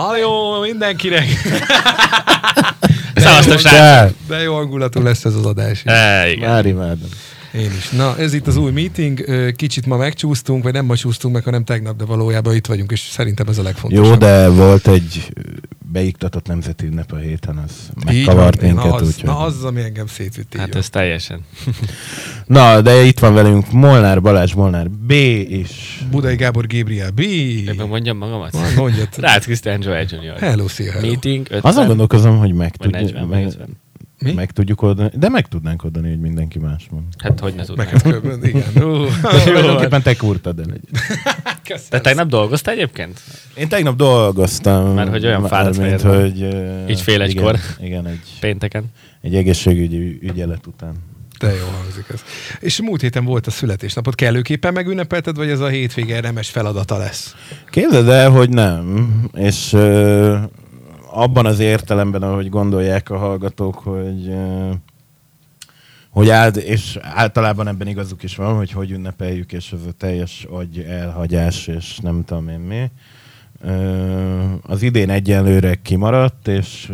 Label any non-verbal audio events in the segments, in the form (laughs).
Halló mindenkinek! (laughs) Szevasztok, jó, srácok! de, jó hangulatú lesz ez az adás. E, igen. Már imádom. Én is. Na, ez itt az új meeting. Kicsit ma megcsúsztunk, vagy nem ma csúsztunk meg, hanem tegnap, de valójában itt vagyunk, és szerintem ez a legfontosabb. Jó, de volt egy beiktatott nemzeti ünnep a héten, az Így megkavart van. minket, na, az, úgyhogy... na, az, ami engem így Hát ez teljesen. (laughs) Na, de itt van velünk Molnár Balázs, Molnár B. is. Budai Gábor Gabriel B. Ebben mondjam magamat? Van, mondjad. Rácz Krisztián Joel Junior. Hello, szia, hello. Meeting 50. Azon gondolkozom, hogy meg, tudjuk, 40, vagy meg, 50. Mi? meg tudjuk oldani, de meg tudnánk oldani, hogy mindenki más mond. Hát hogy ne Meg tudnám. hát igen. (laughs) Ó, Tulajdonképpen te kurtad el egy. (laughs) Te tegnap dolgoztál egyébként? Én tegnap dolgoztam. Mert hogy olyan fáradt mint hogy... uh, Így fél egykor. Igen, igen egy, Pénteken. egy egészségügyi ügyelet után. De jó hangzik ez. És múlt héten volt a születésnapot. Kellőképpen megünnepelted, vagy ez a hétvége remes feladata lesz? Képzeld el, hogy nem. És uh, abban az értelemben, ahogy gondolják a hallgatók, hogy hogy áld, és általában ebben igazuk is van, hogy hogy ünnepeljük, és ez a teljes agy elhagyás, és nem tudom én mi. Az idén egyenlőre kimaradt, és,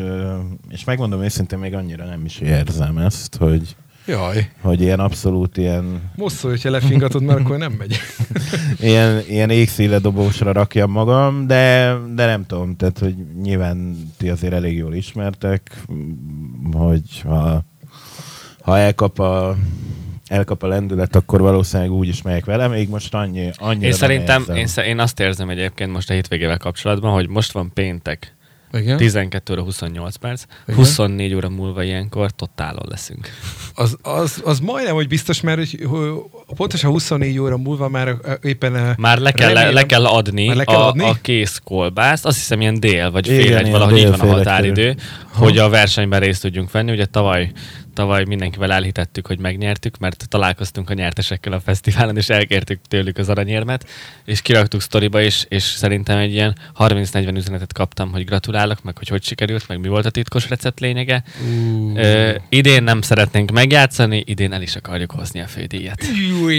és megmondom őszintén, még annyira nem is érzem ezt, hogy, Jaj. hogy ilyen abszolút ilyen, Most szól, hogyha lefingatod, mert akkor nem megy. (laughs) ilyen, ilyen égszíle dobósra rakjam magam, de, de nem tudom, tehát hogy nyilván ti azért elég jól ismertek, hogy ha, ha elkap a elkap a lendület, akkor valószínűleg úgy is megyek vele, még most annyi, annyira Én nem szerintem, érzem. én, én azt érzem egyébként most a hétvégével kapcsolatban, hogy most van péntek, Igen? 12 óra 28 perc, Igen. 24 óra múlva ilyenkor totálon leszünk. Az, az, az majdnem, hogy biztos, mert hogy, hogy pontosan 24 óra múlva már éppen... Már le kell, remélem- le kell adni, le kell a, adni? a kész kolbászt, azt hiszem ilyen dél, vagy Igen, fél egy, ilyen valahogy így van a egy határidő, körül. hogy a versenyben részt tudjunk venni. Ugye tavaly, tavaly mindenkivel elhitettük, hogy megnyertük, mert találkoztunk a nyertesekkel a fesztiválon, és elkértük tőlük az aranyérmet, és kiraktuk sztoriba is, és szerintem egy ilyen 30-40 üzenetet kaptam, hogy gratulálok, meg hogy hogy sikerült, meg mi volt a titkos recept lényege. Ú. Ö, idén nem szeretnénk megjátszani, idén el is akarjuk hozni a fődíjat.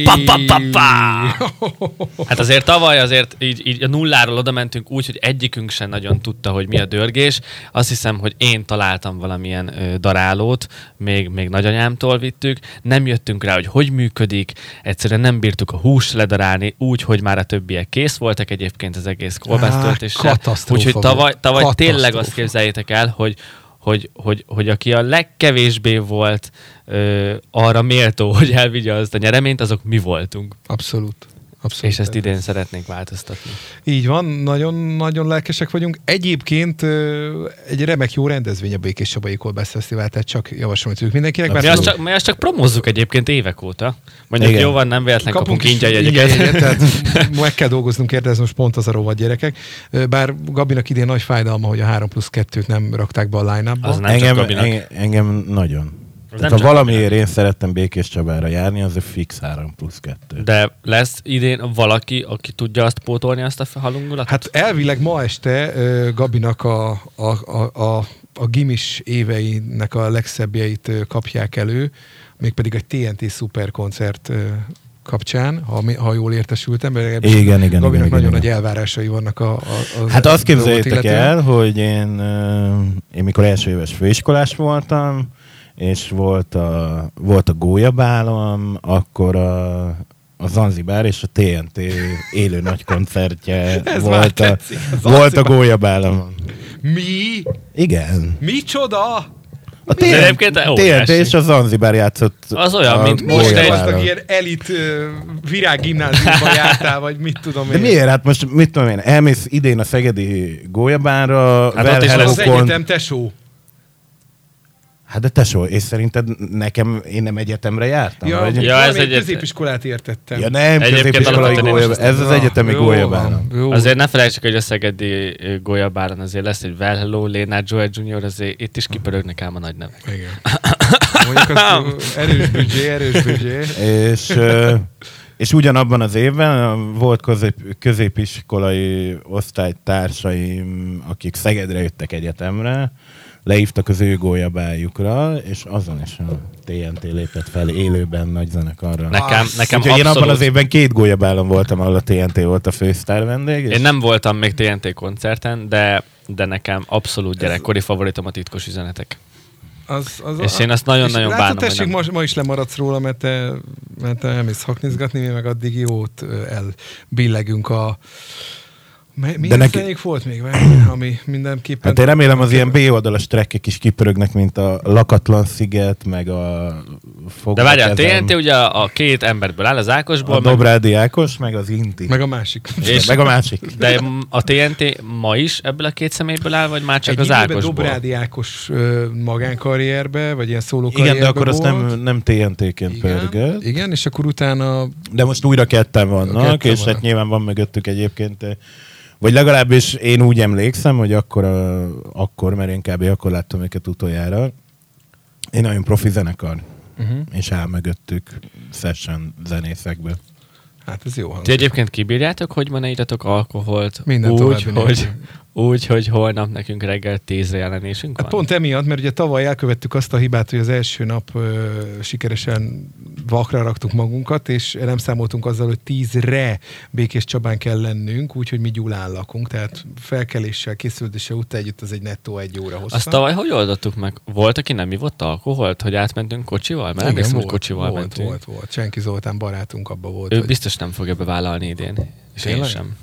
Pa, pa, pa, pa! Hát azért tavaly azért így, így a nulláról oda mentünk úgy, hogy egyikünk sem nagyon tudta, hogy mi a dörgés. Azt hiszem, hogy én találtam valamilyen ö, darálót, még, még nagyanyámtól vittük. Nem jöttünk rá, hogy hogy működik. Egyszerűen nem bírtuk a húst ledarálni úgy, hogy már a többiek kész voltak egyébként az egész kolbásztöltéssel. Úgyhogy tavaly, tavaly tényleg azt képzeljétek el, hogy hogy, hogy, hogy aki a legkevésbé volt ö, arra méltó, hogy elvigye azt a nyereményt, azok mi voltunk. Abszolút. Abszolút. És ezt idén szeretnénk változtatni. Így van, nagyon-nagyon lelkesek vagyunk. Egyébként egy remek jó rendezvény a Békés Csabai Kolbász Fesztivál, tehát csak javaslom, hogy mindenkinek. Mi mert azt, csak, mi azt csak promózzuk egyébként évek óta. Mondjuk Igen. jó van, nem véletlen kapunk, is ingyen tehát (laughs) meg kell dolgoznunk érte, ez most pont az a rovat gyerekek. Bár Gabinak idén nagy fájdalma, hogy a 3 plusz 2-t nem rakták be a line-upba. Az nem engem, csak Gabinak. engem, engem nagyon. Az Tehát ha valamiért én szerettem Békés Csabára járni, az a fix 3 plusz 2. De lesz idén valaki, aki tudja azt pótolni, azt a halungulatot? Hát elvileg ma este ö, Gabinak a, a, a, a, a gimis éveinek a legszebbjeit kapják elő, mégpedig egy TNT szuperkoncert ö, kapcsán, ha, ha jól értesültem, mert legalábbis Igen, igen, Gabinak igen, nagyon igen, nagy igen. elvárásai vannak a, a, a Hát azt képzeljétek el, hogy én, én mikor első éves főiskolás voltam, és volt a, volt a gólyabálom, akkor a, a Zanzibár és a TNT élő nagy koncertje (laughs) volt, a, tetszik, az volt a gólyabálom. Mi? Igen. Micsoda? A De TNT és a Zanzibár játszott Az olyan, a mint most egy- ilyen elit ö, virággimnáziumba jártál, vagy mit tudom De én. miért? Hát most mit tudom én, elmész idén a Szegedi gólyabára, Hát Well ott is Az egyetem tesó. Hát de tesó, és szerinted nekem, én nem egyetemre jártam? Ja, vagy? Ja, ez egy középiskolát értettem. ja nem, Egyébként középiskolai alapvetően gólya, is ez az egyetemi van, jó. Azért ne felejtsük, hogy a szegedi ö, golyabáron azért lesz egy Well Hello, Lénár Joel Junior, azért itt is kipörögnek ám a nagy nevek. Igen. (laughs) Mondjuk az ö, erős büdzsé, erős büdzsé. És, és ugyanabban az évben volt közép, középiskolai osztálytársaim, akik Szegedre jöttek egyetemre, leívtak az ő gólyabájukra, és azon is a TNT lépett fel élőben nagy zenekarra. Nekem, nekem Úgyhogy én abban abszolút... az évben két gólyabálon voltam, ahol a TNT volt a fősztár vendég. És Én nem voltam még TNT koncerten, de de nekem abszolút gyerekkori favoritom a titkos üzenetek. Az, az, És én azt nagyon-nagyon és bánom, tessék, ma, ma is lemaradsz róla, mert te, mert te elmész haknizgatni, mi meg addig jót elbillegünk a... Mi, milyen neki- volt még, várj, ami mindenképpen... Hát én remélem az ilyen B oldalas trekkek is kipörögnek, mint a Lakatlan sziget, meg a De várjál, a TNT ugye a két emberből áll, az Ákosból, a meg, Dobrádi Ákos, meg az Inti. Meg a másik. és- meg a másik. de a TNT ma is ebből a két személyből áll, vagy már csak Egy az Ákosból? Dobrádi Ákos magánkarrierbe, vagy ilyen szóló Igen, de akkor azt nem, nem TNT-ként igen, pörgött. igen, és akkor utána De most újra ketten vannak, Ketten és vannak. hát nyilván van mögöttük egyébként, vagy legalábbis én úgy emlékszem, hogy akkor, a, akkor mert én kb. akkor láttam őket utoljára, én nagyon profi zenekar, uh-huh. és áll mögöttük session zenészekből. hát ez jó Ti hangzik. egyébként kibírjátok, hogy ma ne igyatok alkoholt Minden úgy, hogy, nélkül. úgy, hogy holnap nekünk reggel tízre jelenésünk Hát van? pont emiatt, mert ugye tavaly elkövettük azt a hibát, hogy az első nap ö, sikeresen vakra raktuk magunkat, és nem számoltunk azzal, hogy tízre Békés Csabán kell lennünk, úgyhogy mi Gyulán lakunk, tehát felkeléssel, készültése után együtt az egy nettó egy óra hossza. Azt tavaly hogy oldottuk meg? Volt, aki nem ivott alkoholt, hogy átmentünk kocsival? Mert Igen, volt, kocsival volt, mentünk. volt, volt. Csenki Zoltán barátunk abban volt. Ő hogy- biztos nem fogja bevállalni idén. És én Tényleg? sem.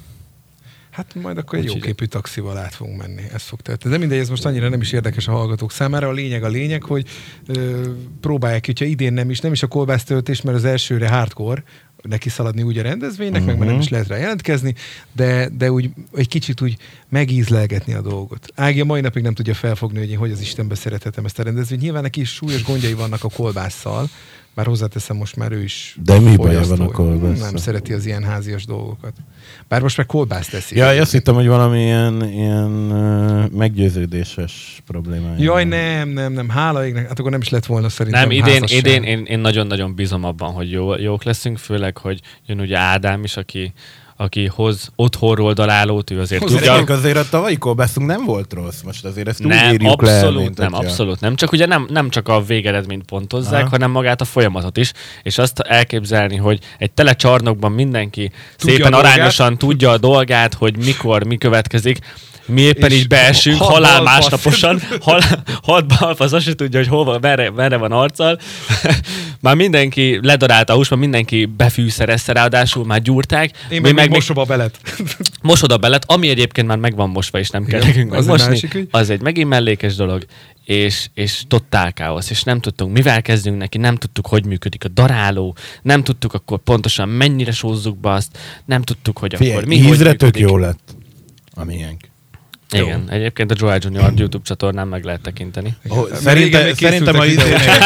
Hát majd akkor egy Úgyhogy- jóképű taxival át fogunk menni. Ez fog történni. De mindegy, ez most annyira nem is érdekes a hallgatók számára. A lényeg a lényeg, hogy ö, próbálják, hogyha idén nem is, nem is a kolbásztöltés, mert az elsőre hardcore, neki szaladni úgy a rendezvénynek, uh-huh. meg már nem is lehet rá jelentkezni, de, de úgy egy kicsit úgy megízlelgetni a dolgot. Ági a mai napig nem tudja felfogni, hogy én hogy az Istenbe szeretetem ezt a rendezvényt. Nyilván neki is súlyos gondjai vannak a kolbásszal, bár hozzáteszem, most már ő is De mi fogyasztó. van a kolbásszal? Nem szereti az ilyen házias dolgokat. Bár most meg kolbászt teszi. Ja, azt hittem, hogy valami ilyen, ilyen meggyőződéses problémája. Jaj, nem, nem, nem, hála égnek, hát akkor nem is lett volna szerintem Nem, idén, idén én, én nagyon-nagyon bízom abban, hogy jó, jók leszünk, főleg, hogy jön ugye Ádám is, aki, aki hoz otthonról dalálót, ő azért Hozzá- tudja, azért a tavalyi kolbászunk nem volt rossz. Most azért ezt úgy nem, le, abszolút mint nem, hogyha- abszolút nem. Csak ugye nem, nem csak a végeredményt pontozzák, Aha. hanem magát a folyamatot is. És azt elképzelni, hogy egy tele csarnokban mindenki Tudja szépen arányosan tudja a dolgát, hogy mikor, mi következik, mi éppen így beesünk, hat halál másnaposan, (laughs) hal, hat balfasz, azt se tudja, hogy hova, merre, merre van arccal. (laughs) már mindenki ledarált a hús, már mindenki befűszerezte, ráadásul már gyúrták. Én Mi meg, mosoba belet. (laughs) mosod a belet, ami egyébként már meg van mosva, és nem kell Igen, nekünk az egy megmosni. másik. Az egy megint mellékes dolog, és, és totál káosz, és nem tudtunk, mivel kezdjünk neki, nem tudtuk, hogy működik a daráló, nem tudtuk akkor pontosan mennyire sózzuk be azt, nem tudtuk, hogy Figyelj, akkor mi hogy ízre tök működik. jó lett. A miénk. Igen, egyébként a Joel Junior YouTube csatornán meg lehet tekinteni. Oh, Mert szerinte, régen még szerintem a izénél... (laughs)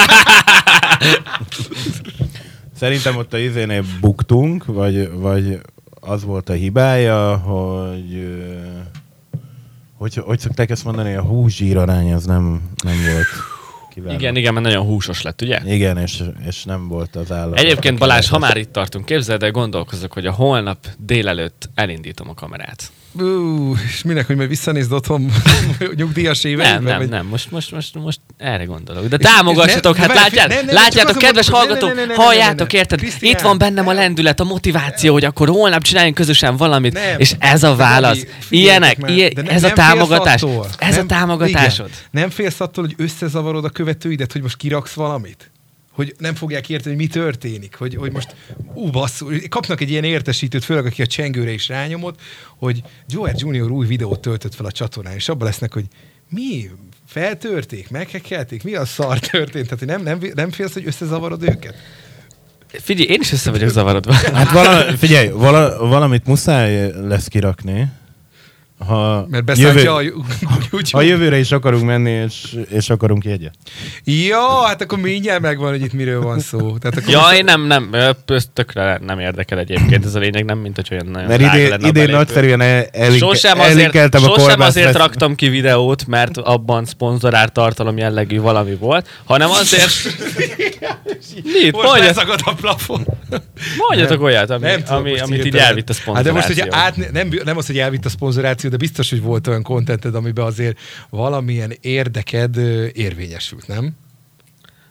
szerintem ott a izénél buktunk, vagy, vagy az volt a hibája, hogy... Hogy, hogy szokták ezt mondani, a húszsír arány az nem, nem volt kiváló. Igen, igen, mert nagyon húsos lett, ugye? Igen, és, és nem volt az állat. Egyébként Balázs, ha már itt tartunk, képzeld el, gondolkozok, hogy a holnap délelőtt elindítom a kamerát. Ú, és minek, hogy majd visszanézd otthon (laughs) nyugdíjas éveidben? Nem, nem, vagy- nem, most, most, most, most erre gondolok. De támogassatok, hát látjátok, csak kedves hallgatók, halljátok, érted? Itt van bennem a lendület, a motiváció, hogy akkor holnap csináljunk közösen valamit, és ez a válasz. Ilyenek, ez a támogatás. Ez a támogatásod. Nem félsz attól, hogy összezavarod a követőidet, hogy most kiraksz valamit? Hogy nem fogják érteni, hogy mi történik. Hogy, hogy most, ú, basszú, kapnak egy ilyen értesítőt, főleg aki a csengőre is rányomott, hogy Joel Junior új videót töltött fel a csatornán, és abban lesznek, hogy mi? Feltörték? Meghekelték? Mi a szar történt? Tehát, nem, nem, nem félsz, hogy összezavarod őket? Figyelj, én is össze vagyok zavarodva. Hát vala, figyelj, vala, valamit muszáj lesz kirakni. Ha Mert jövő, a (laughs) YouTube. ha jövőre is akarunk menni, és, és akarunk jegyet. Ja, hát akkor mindjárt megvan, hogy itt miről van szó. Tehát akkor Ja, én nem, nem, ez tökre nem érdekel egyébként ez a lényeg, nem mint hogy olyan nagyon Mert idén, lenne a idén nagyszerűen el, elink, Sosem azért, a sosem azért raktam ki videót, mert abban szponzorált tartalom jellegű valami volt, hanem azért... Mit? most Mondjat, a plafon. mondjatok olyat, ami, Nem ami, amit így elvitt a Hát de most, hogy szponzoráció. át, nem, nem az, hogy elvitt a szponzoráció, de biztos, hogy volt olyan kontented, amiben azért valamilyen érdeked érvényesült, nem?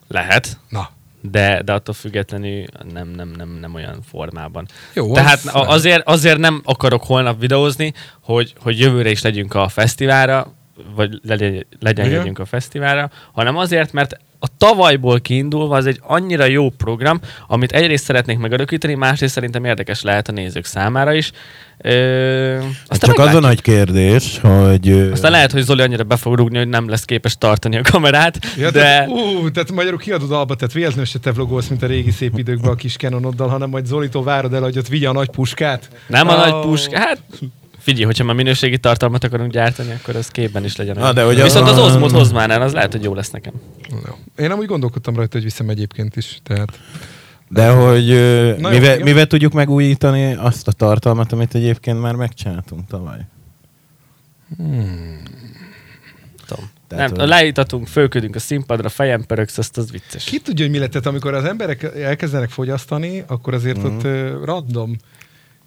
Lehet, Na, de, de attól függetlenül nem, nem, nem, nem olyan formában. Jó, Tehát az- azért, azért nem akarok holnap videózni, hogy, hogy jövőre is legyünk a fesztiválra, vagy legyen, legyen a fesztiválra, hanem azért, mert a tavalyból kiindulva az egy annyira jó program, amit egyrészt szeretnék megörökíteni, másrészt szerintem érdekes lehet a nézők számára is. Ö, aztán Csak az a meglátjuk. nagy kérdés, hogy... Aztán lehet, hogy Zoli annyira be fog rúgni, hogy nem lesz képes tartani a kamerát, Ja, de... tehát, ú, tehát magyarul kiadod alba, tehát véletlenül se te vlogolsz, mint a régi szép időkben a kis Canonoddal, hanem majd Zolitól várod el, hogy ott vigye a nagy puskát. Nem a Ó. nagy puska, hát figyelj, hogyha már minőségi tartalmat akarunk gyártani, akkor az képben is legyen. Na, de hogy Viszont az- az Osmot hoz már el, az lehet, hogy jó lesz nekem. Jó. Én amúgy gondolkodtam rajta, hogy viszem egyébként is, tehát De hogy Na jó, mivel, igen. mivel tudjuk megújítani azt a tartalmat, amit egyébként már megcsináltunk tavaly? Tudom. Tehát, nem, hogy- leítatunk, fölködünk a színpadra, fejem pöröksz, azt az vicces. ki tudja, hogy mi lett, tehát amikor az emberek elkezdenek fogyasztani, akkor azért Mhm. ott ö, random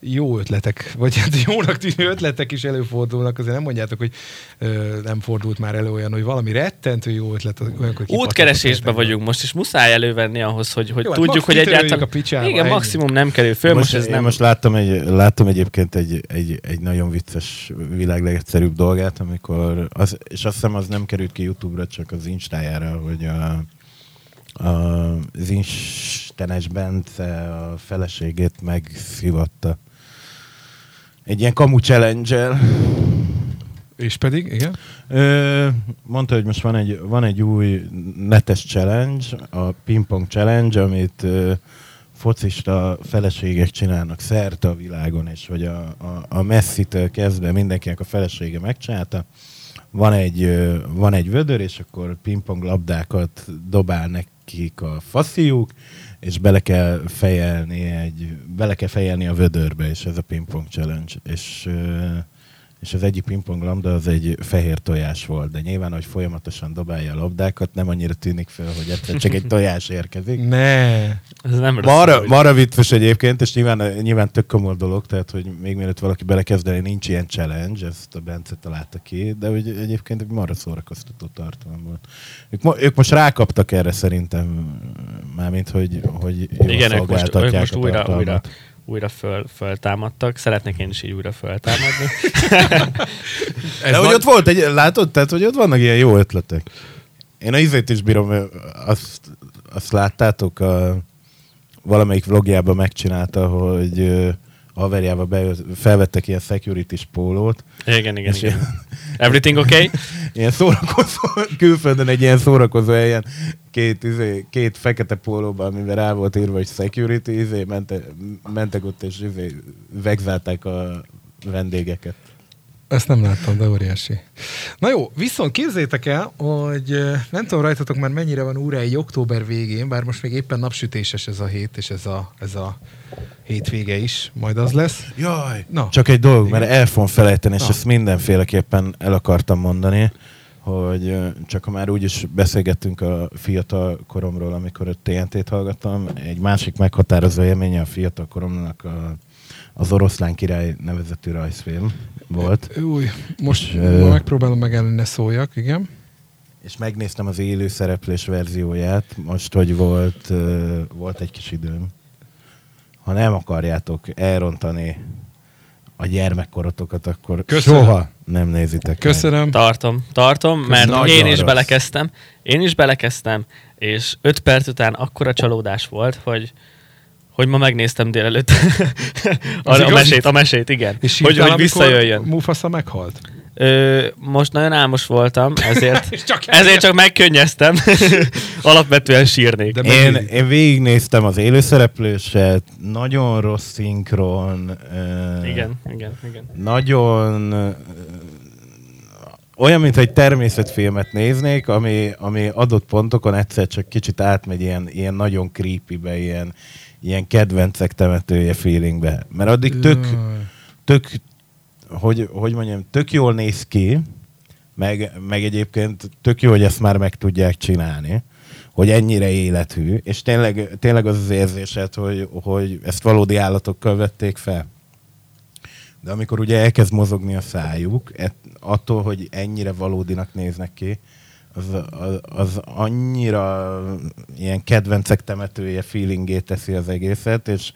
jó ötletek, vagy hát jónak tűnő ötletek is előfordulnak, azért nem mondjátok, hogy ö, nem fordult már elő olyan, hogy valami rettentő jó ötlet, olyankor Útkeresésben vagyunk most, és muszáj elővenni ahhoz, hogy, hogy Jó, hát tudjuk, max hogy egyáltalán... a picsába, igen, ennyi. maximum nem kerül föl, most, most, ez én nem... most láttam, egy, láttam egyébként egy, egy, egy nagyon vicces világ legegyszerűbb dolgát, amikor, az, és azt hiszem az nem került ki Youtube-ra, csak az Instájára, hogy a, a, az Istenes Bence a feleségét megszivatta. Egy ilyen kamu challenge És pedig, igen? Ö, mondta, hogy most van egy, van egy új netes challenge, a pingpong challenge, amit ö, focista feleségek csinálnak szerte a világon, és hogy a, a, a Messi-től kezdve mindenkinek a felesége megcsinálta. Van egy, van egy vödör, és akkor pingpong labdákat dobál nekik a fasziuk, és bele kell fejelni egy, bele kell fejelni a vödörbe, és ez a pingpong challenge. És és az egyik pingpong labda az egy fehér tojás volt, de nyilván, hogy folyamatosan dobálja a labdákat, nem annyira tűnik fel, hogy egyszer csak egy tojás érkezik. Ne. Ez nem. Marra, marra vicces egyébként, és nyilván, nyilván tök komoly dolog, tehát hogy még mielőtt valaki belekezdeni, nincs ilyen challenge, ezt a Bence találta ki, de hogy egyébként egy marra szórakoztató tartalom volt. Ők, mo- ők most rákaptak erre szerintem, mármint, hogy, hogy Igen, ők most, ők most újra, újra, újra föl, föltámadtak. Szeretnék én is így újra föltámadni. (laughs) De hogy ott volt egy, látod? Tehát, hogy ott vannak ilyen jó ötletek. Én a izét is bírom, azt, azt láttátok, a, valamelyik vlogjában megcsinálta, hogy haverjával be, felvettek ilyen security pólót, Igen, igen, igen. ilyen, Everything okay? ilyen szórakozó, külföldön egy ilyen szórakozó helyen, két, izé, két fekete pólóban, amivel rá volt írva, hogy security, izé, mente, mentek ott, és izé, vegzálták a vendégeket. Ezt nem láttam, de óriási. Na jó, viszont képzétek el, hogy nem tudom rajtatok már mennyire van óráig október végén, bár most még éppen napsütéses ez a hét, és ez a, ez a hétvége is, majd az lesz. Jaj! Na. Csak egy dolog, mert el fogom felejteni, és Na. ezt mindenféleképpen el akartam mondani, hogy csak ha már úgyis beszélgettünk a fiatal koromról, amikor a TNT-t hallgattam, egy másik meghatározó élménye a fiatal koromnak a, az Oroszlán király nevezetű rajzfilm volt. Új, most És, ma megpróbálom megállni, ne szóljak, igen. És megnéztem az élő szereplés verzióját, most, hogy volt, volt egy kis időm. Ha nem akarjátok elrontani a gyermekkorotokat, akkor Köszönöm. soha nem nézitek meg. Köszönöm. Tartom, tartom, mert Nagyon én is rossz. belekezdtem. Én is belekezdtem, és öt perc után akkora csalódás volt, hogy hogy ma megnéztem délelőtt (laughs) a, a mesét, a mesét, igen. És hogy, hogy visszajöjjön. Mufasa meghalt. Ö, most nagyon álmos voltam, ezért, (laughs) csak ezért csak megkönnyeztem. (laughs) Alapvetően sírnék. De Én, megnézi. én végignéztem az élőszereplőset, nagyon rossz szinkron. ö, igen, igen, igen. Nagyon ö, olyan, mintha egy természetfilmet néznék, ami, ami adott pontokon egyszer csak kicsit átmegy ilyen, ilyen nagyon creepybe, ilyen, ilyen kedvencek temetője feelingbe. Mert addig tök, tök hogy, hogy mondjam, tök jól néz ki, meg, meg egyébként tök jó, hogy ezt már meg tudják csinálni, hogy ennyire élethű, és tényleg, tényleg az az érzésed, hogy, hogy ezt valódi állatokkal vették fel. De amikor ugye elkezd mozogni a szájuk, et, attól, hogy ennyire valódinak néznek ki, az, az, az annyira ilyen kedvencek temetője feelingét teszi az egészet, és,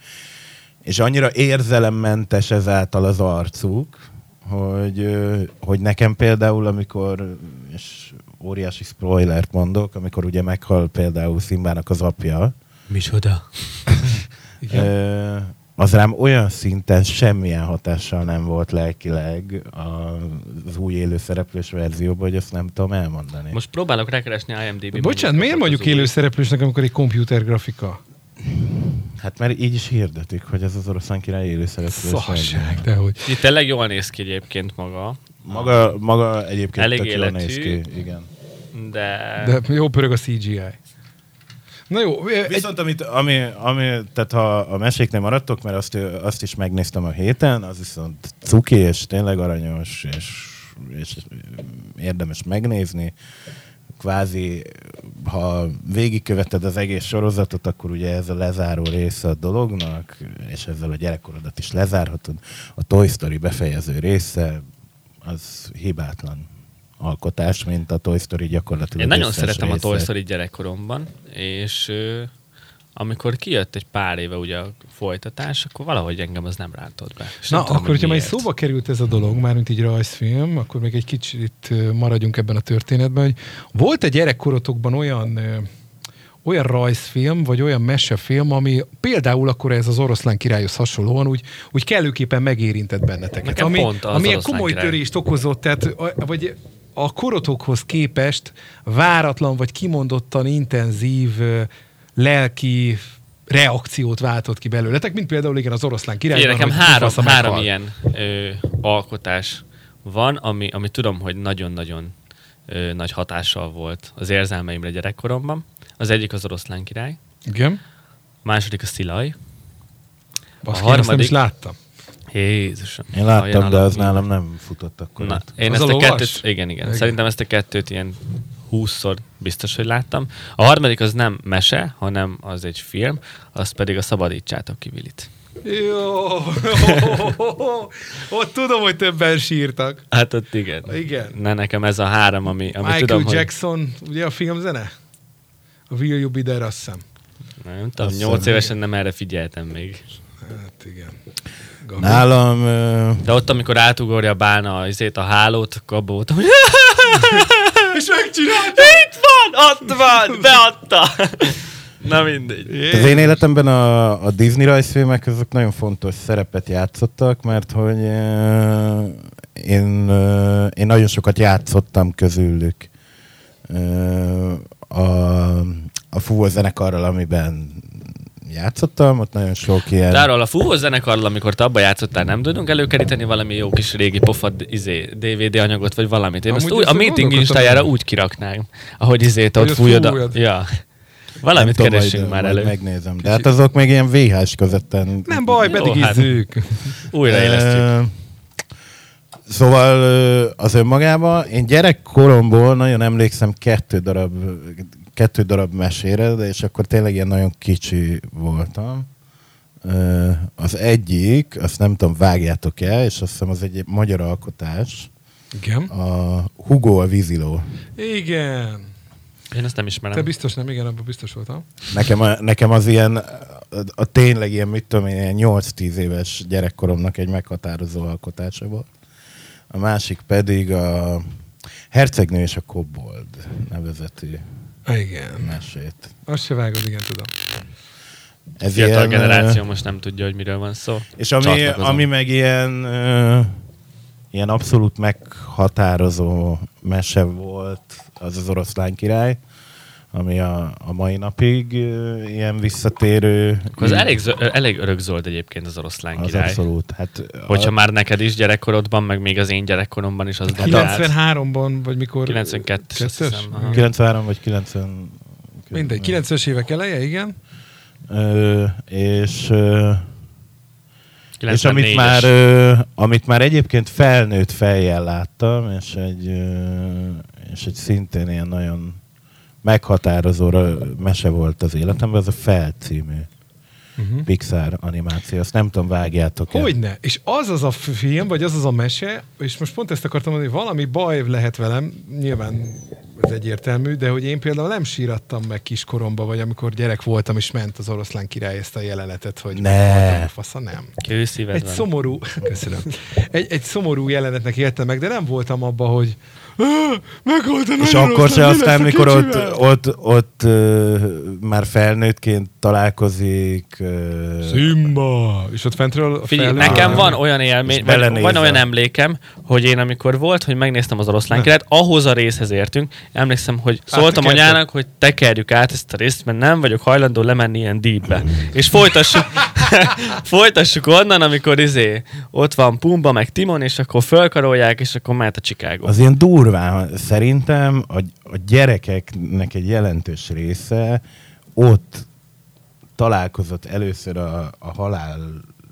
és annyira érzelemmentes ezáltal az arcuk, hogy, hogy nekem például, amikor, és óriási spoilert mondok, amikor ugye meghal például Szimbának az apja, Micsoda? (laughs) Igen. Az rám olyan szinten semmilyen hatással nem volt lelkileg az új élő szereplős verzióban, hogy ezt nem tudom elmondani. Most próbálok rákeresni IMDb-ben. Bocsánat, miért mondjuk élő szereplősnek, amikor egy komputer grafika? Hát mert így is hirdetik, hogy ez az oroszlán király élő szereplős Fasság, verzió. de hogy. Itt tényleg jól néz ki egyébként maga, Maga, maga egyébként Elég tök jól életű. néz ki, igen. de... De jó pörög a CGI. Na jó, egy, Viszont amit, ami, ami, tehát ha a meséknél maradtok, mert azt, azt is megnéztem a héten, az viszont cuki, és tényleg aranyos, és, és érdemes megnézni. Kvázi, ha végigköveted az egész sorozatot, akkor ugye ez a lezáró része a dolognak, és ezzel a gyerekkorodat is lezárhatod. A Toy Story befejező része, az hibátlan alkotás, mint a Toy Story gyakorlatilag Én nagyon szeretem a része. Toy Story gyerekkoromban, és amikor kijött egy pár éve ugye a folytatás, akkor valahogy engem az nem rántott be. És Na, tudom, akkor, hogy hogyha már szóba került ez a dolog, mármint így rajzfilm, akkor még egy kicsit maradjunk ebben a történetben, hogy volt egy gyerekkorotokban olyan olyan rajzfilm, vagy olyan mesefilm, ami például akkor ez az oroszlán királyhoz hasonlóan úgy, úgy kellőképpen megérintett benneteket. Nekem ami, pont az ami ilyen oroszlán komoly király. törést okozott, tehát a- vagy a korotokhoz képest váratlan vagy kimondottan intenzív lelki reakciót váltott ki belőletek, mint például igen az oroszlán király. Figyelj, nekem három, három ilyen ö, alkotás van, ami, ami tudom, hogy nagyon-nagyon ö, nagy hatással volt az érzelmeimre gyerekkoromban. Az egyik az oroszlán király, Igen. a második a Szilaj. Azt A én ezt nem harmadik- is láttam. Jézusom. Én láttam, de az nálam nem futott akkor. Na, én Az ezt a a, kettőt, igen, igen, Igen. Szerintem ezt a kettőt ilyen húszszor biztos, hogy láttam. A harmadik az nem mese, hanem az egy film, az pedig a Szabadítsátok ki Willit. Jó, (laughs) ott tudom, hogy többen sírtak. Hát ott igen. Igen. Ne, nekem ez a három, ami, ami Michael tudom, Jackson, ugye a filmzene? A Will You Be There, azt hiszem. hogy... Nem tudom, nyolc évesen nem erre figyeltem még. Hát igen. Gabi. Nálam... De ott, amikor átugorja a bálna azért a hálót, akkor voltam, hogy (laughs) És megcsinálta! itt van, ott van, beadta. (laughs) Na mindegy. Az én életemben a, a Disney rajzfilmek azok nagyon fontos szerepet játszottak, mert hogy uh, én, uh, én nagyon sokat játszottam közülük. Uh, a, a Fúvó zenekarral, amiben játszottam, ott nagyon sok ilyen... De arról a fúvó zenekarral, amikor te abba játszottál, nem tudunk előkeríteni valami jó kis régi pofa izé, DVD anyagot, vagy valamit. Én Amúgy azt úgy, a meeting instájára úgy kiraknám, ahogy izét Hogy ott fújod. A... Ja. Valamit tudom, keressünk majd, már majd elő. Megnézem. De hát azok még ilyen VHS közötten. Nem baj, pedig hát. izzük. Újraélesztjük. Szóval az önmagában, én gyerekkoromból nagyon emlékszem kettő darab, kettő darab mesére, de és akkor tényleg ilyen nagyon kicsi voltam. Az egyik, azt nem tudom, vágjátok el, és azt hiszem az egy magyar alkotás, Igen. a Hugo a víziló. Igen. Én ezt nem ismerem. Te biztos nem, igen, abban biztos voltam. Nekem, a, nekem az ilyen, a, a tényleg ilyen, mit tudom én, ilyen 8-10 éves gyerekkoromnak egy meghatározó alkotása volt. A másik pedig a Hercegnő és a Kobold nevezetű Igen. mesét. Azt se vágod, igen, tudom. Ez Fiatal ilyen, generáció most nem tudja, hogy miről van szó. És ami, ami meg ilyen, ö, ilyen abszolút meghatározó mese volt, az az oroszlán király, ami a, a mai napig ilyen visszatérő. Akkor az elég, zö- elég örökzöld egyébként az oroszlán az király. abszolút. Hát, Hogyha a, már neked is gyerekkorodban, meg még az én gyerekkoromban is az dominált. 93-ban, vagy mikor? 92 azt Kettős? hiszem. aha. 93 vagy 90... Mindegy, 90-es évek eleje, igen. Ö, és, ö, és amit 94-es. már, ö, amit már egyébként felnőtt fejjel láttam, és egy, ö, és egy szintén ilyen nagyon meghatározó mese volt az életemben, az a Fel című Uh-huh. Pixar animáció. Azt nem tudom, vágjátok Hogyne? És az az a film, vagy az az a mese, és most pont ezt akartam mondani, hogy valami baj lehet velem, nyilván ez egyértelmű, de hogy én például nem sírattam meg kiskoromba, vagy amikor gyerek voltam, és ment az oroszlán király ezt a jelenetet, hogy Ne. fasza, nem. Kőszíved Egy van. szomorú, (laughs) köszönöm, egy, egy szomorú jelenetnek éltem meg, de nem voltam abban, hogy "Ah, meghalt a És akkor se aztán, mikor ott, kicsivel?" ott, ott ö, már felnőttként találkozik. ö, Simba! És ott fentről a Figyelj, nekem van olyan élmény, vagy van olyan emlékem, hogy én amikor volt, hogy megnéztem az oroszlán királyt, ahhoz a részhez értünk, emlékszem, hogy szóltam anyának, hogy tekerjük át ezt a részt, mert nem vagyok hajlandó lemenni ilyen deepbe. És folytassuk, (laughs) folytassuk onnan, amikor izé, ott van Pumba, meg Timon, és akkor fölkarolják, és akkor mehet a Chicago. Az ilyen durván, szerintem a, a gyerekeknek egy jelentős része ott találkozott először a, a halál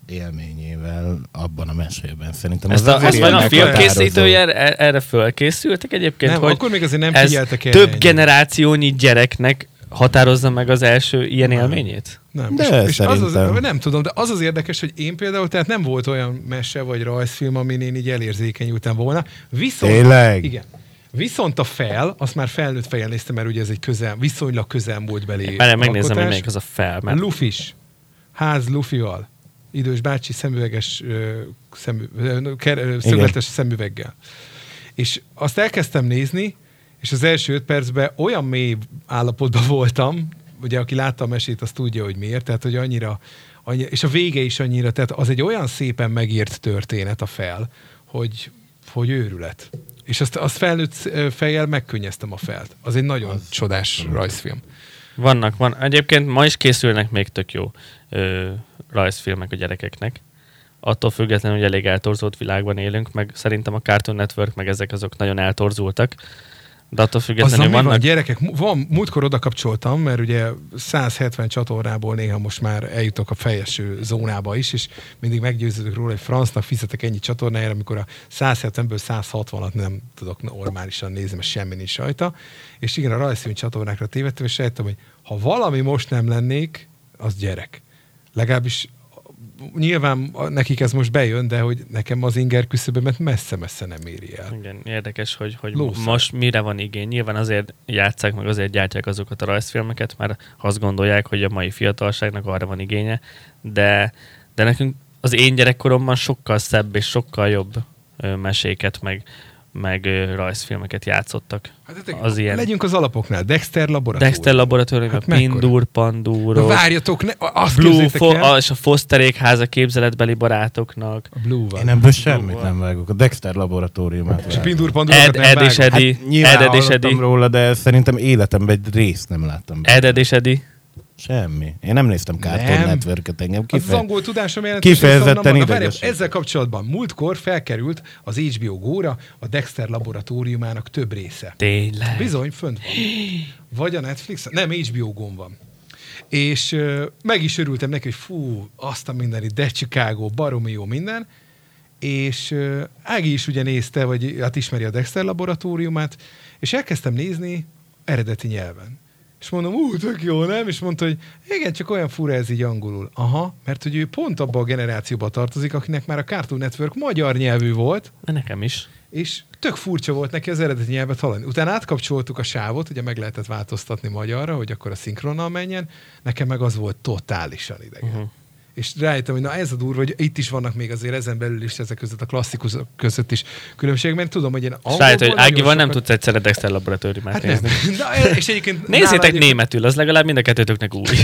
élményével abban a mesében. Szerintem Ezt az a, azért azt van ilyen a filmkészítője er- erre fölkészültek egyébként, Nem, hogy akkor még azért nem ez figyeltek erre több generációnyi gyereknek határozza meg az első ilyen élményét? Nem, De és, és az az, szerintem. nem tudom, de az az érdekes, hogy én például, tehát nem volt olyan mese vagy rajzfilm, amin én így elérzékenyültem volna. Viszont, Tényleg? Igen. Viszont a fel, azt már felnőtt fejjel néztem, mert ugye ez egy közel, viszonylag közelmúltbeli Várjál, megnézem, hogy melyik az a fel. Mert Lufis. Ház Lufival. Idős bácsi szemüveges, ö, szemü, ö, ker, szemüveggel. És azt elkezdtem nézni, és az első öt percben olyan mély állapotban voltam, ugye aki látta a mesét, az tudja, hogy miért, tehát hogy annyira, annyira, és a vége is annyira, tehát az egy olyan szépen megírt történet a fel, hogy, hogy őrület. És azt, azt felnőtt fejjel megkönnyeztem a felt. Az egy nagyon az csodás rajzfilm. vannak, van. Egyébként ma is készülnek még tök jó ö, rajzfilmek a gyerekeknek. Attól függetlenül, hogy elég eltorzolt világban élünk, meg szerintem a Cartoon Network, meg ezek azok nagyon eltorzultak. De attól Azzal függetlenül van, vannak... gyerekek? Mu- Van, múltkor oda kapcsoltam, mert ugye 170 csatornából néha most már eljutok a fejeső zónába is, és mindig meggyőződök róla, hogy francnak fizetek ennyi csatornájára, amikor a 170-ből 160-at nem tudok normálisan nézni, mert semmi nincs rajta. És igen, a rajzfilm csatornákra tévedtem, és sejtem, hogy ha valami most nem lennék, az gyerek. Legalábbis nyilván nekik ez most bejön, de hogy nekem az inger küszöbömet messze-messze nem éri el. Igen, érdekes, hogy, hogy Lószár. most mire van igény. Nyilván azért játszák, meg azért gyártják azokat a rajzfilmeket, mert azt gondolják, hogy a mai fiatalságnak arra van igénye, de, de nekünk az én gyerekkoromban sokkal szebb és sokkal jobb meséket, meg, meg rajzfilmeket játszottak. Hát, Az ilyen- Legyünk az alapoknál. Dexter laboratórium. Dexter laboratórium, Hát hát? Pindur, Na Panduro, várjatok, ne, azt Blue, fo- el. a, és a Fosterék háza képzeletbeli barátoknak. A Blue van. Én ebből semmit nem vágok. A Dexter laboratóriumát És. Pindur Pandurokat Ed, nem Ed és. Edi, Hát nyilván Ed, Ed és Edi, róla, de szerintem életemben egy részt nem láttam. Ed, Ed és Edi. Semmi. Én nem néztem Cartoon Nem. Network-et engem. Az, az angol tudásom jelentős kifejezetten idegesít. Ezzel kapcsolatban múltkor felkerült az HBO Góra a Dexter laboratóriumának több része. Tényleg. Bizony, fönt van. Vagy a Netflix, nem, HBO gón van. És ö, meg is örültem neki, hogy fú, azt a mindenit, de Chicago, baromi jó minden. És ö, Ági is ugye nézte, vagy hát ismeri a Dexter laboratóriumát, és elkezdtem nézni eredeti nyelven. És mondom, ú, tök jó, nem? És mondta, hogy igen, csak olyan fura ez így angolul. Aha, mert hogy ő pont abba a generációba tartozik, akinek már a Cartoon Network magyar nyelvű volt, De nekem is. és tök furcsa volt neki az eredeti nyelvet hallani. Utána átkapcsoltuk a sávot, ugye meg lehetett változtatni magyarra, hogy akkor a szinkronnal menjen, nekem meg az volt totálisan idegen. Uh-huh. És rájöttem, hogy na ez a durva, hogy itt is vannak még azért ezen belül is ezek között a klasszikusok között is különbség, mert tudom, hogy én rájött, hogy nagyon Ágival nem sokat- tudsz egyszerre Dexter laboratóriumát Hát nem. nézni. Na, és egyébként (laughs) Nézzétek egyébként- németül, az legalább mind a kettőtöknek új. (laughs)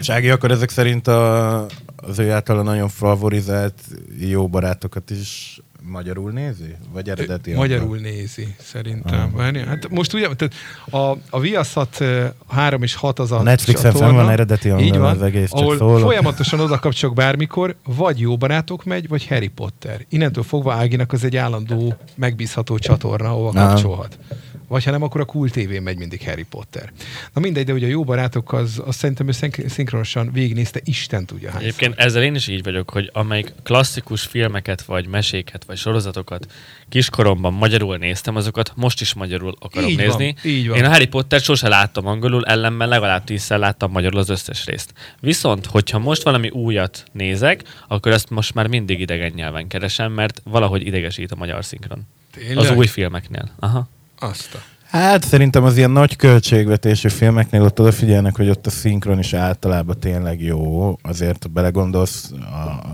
És Ági, akkor ezek szerint a, az ő általa nagyon favorizált jó barátokat is magyarul nézi? Vagy eredeti Magyarul nézi, szerintem. Várjál, Hát most ugye, tehát a, a Viaszat 3 és 6 az a A Netflixen fenn van eredeti angol Így van, az egész, csak ahol szólok. folyamatosan oda kapcsolok bármikor, vagy Jó Barátok megy, vagy Harry Potter. Innentől fogva Áginak az egy állandó, megbízható csatorna, ahova Na. kapcsolhat. Vagy ha nem, akkor a Cool TV megy mindig Harry Potter. Na mindegy, de ugye a Jó Barátok az, az szerintem ő szink- szinkronosan végignézte, Isten tudja hány. Egyébként ezzel én is így vagyok, hogy amelyik klasszikus filmeket, vagy meséket, vagy sorozatokat kiskoromban magyarul néztem, azokat most is magyarul akarom Így van, nézni. így van. Én a Harry Potter sose láttam angolul, ellenben legalább tízszer láttam magyarul az összes részt. Viszont, hogyha most valami újat nézek, akkor ezt most már mindig idegen nyelven keresem, mert valahogy idegesít a magyar szinkron. Tényleg? Az új filmeknél. Aha. Azt a... Hát szerintem az ilyen nagy költségvetésű filmeknél ott odafigyelnek, hogy ott a szinkron is általában tényleg jó. Azért, belegondolsz, a,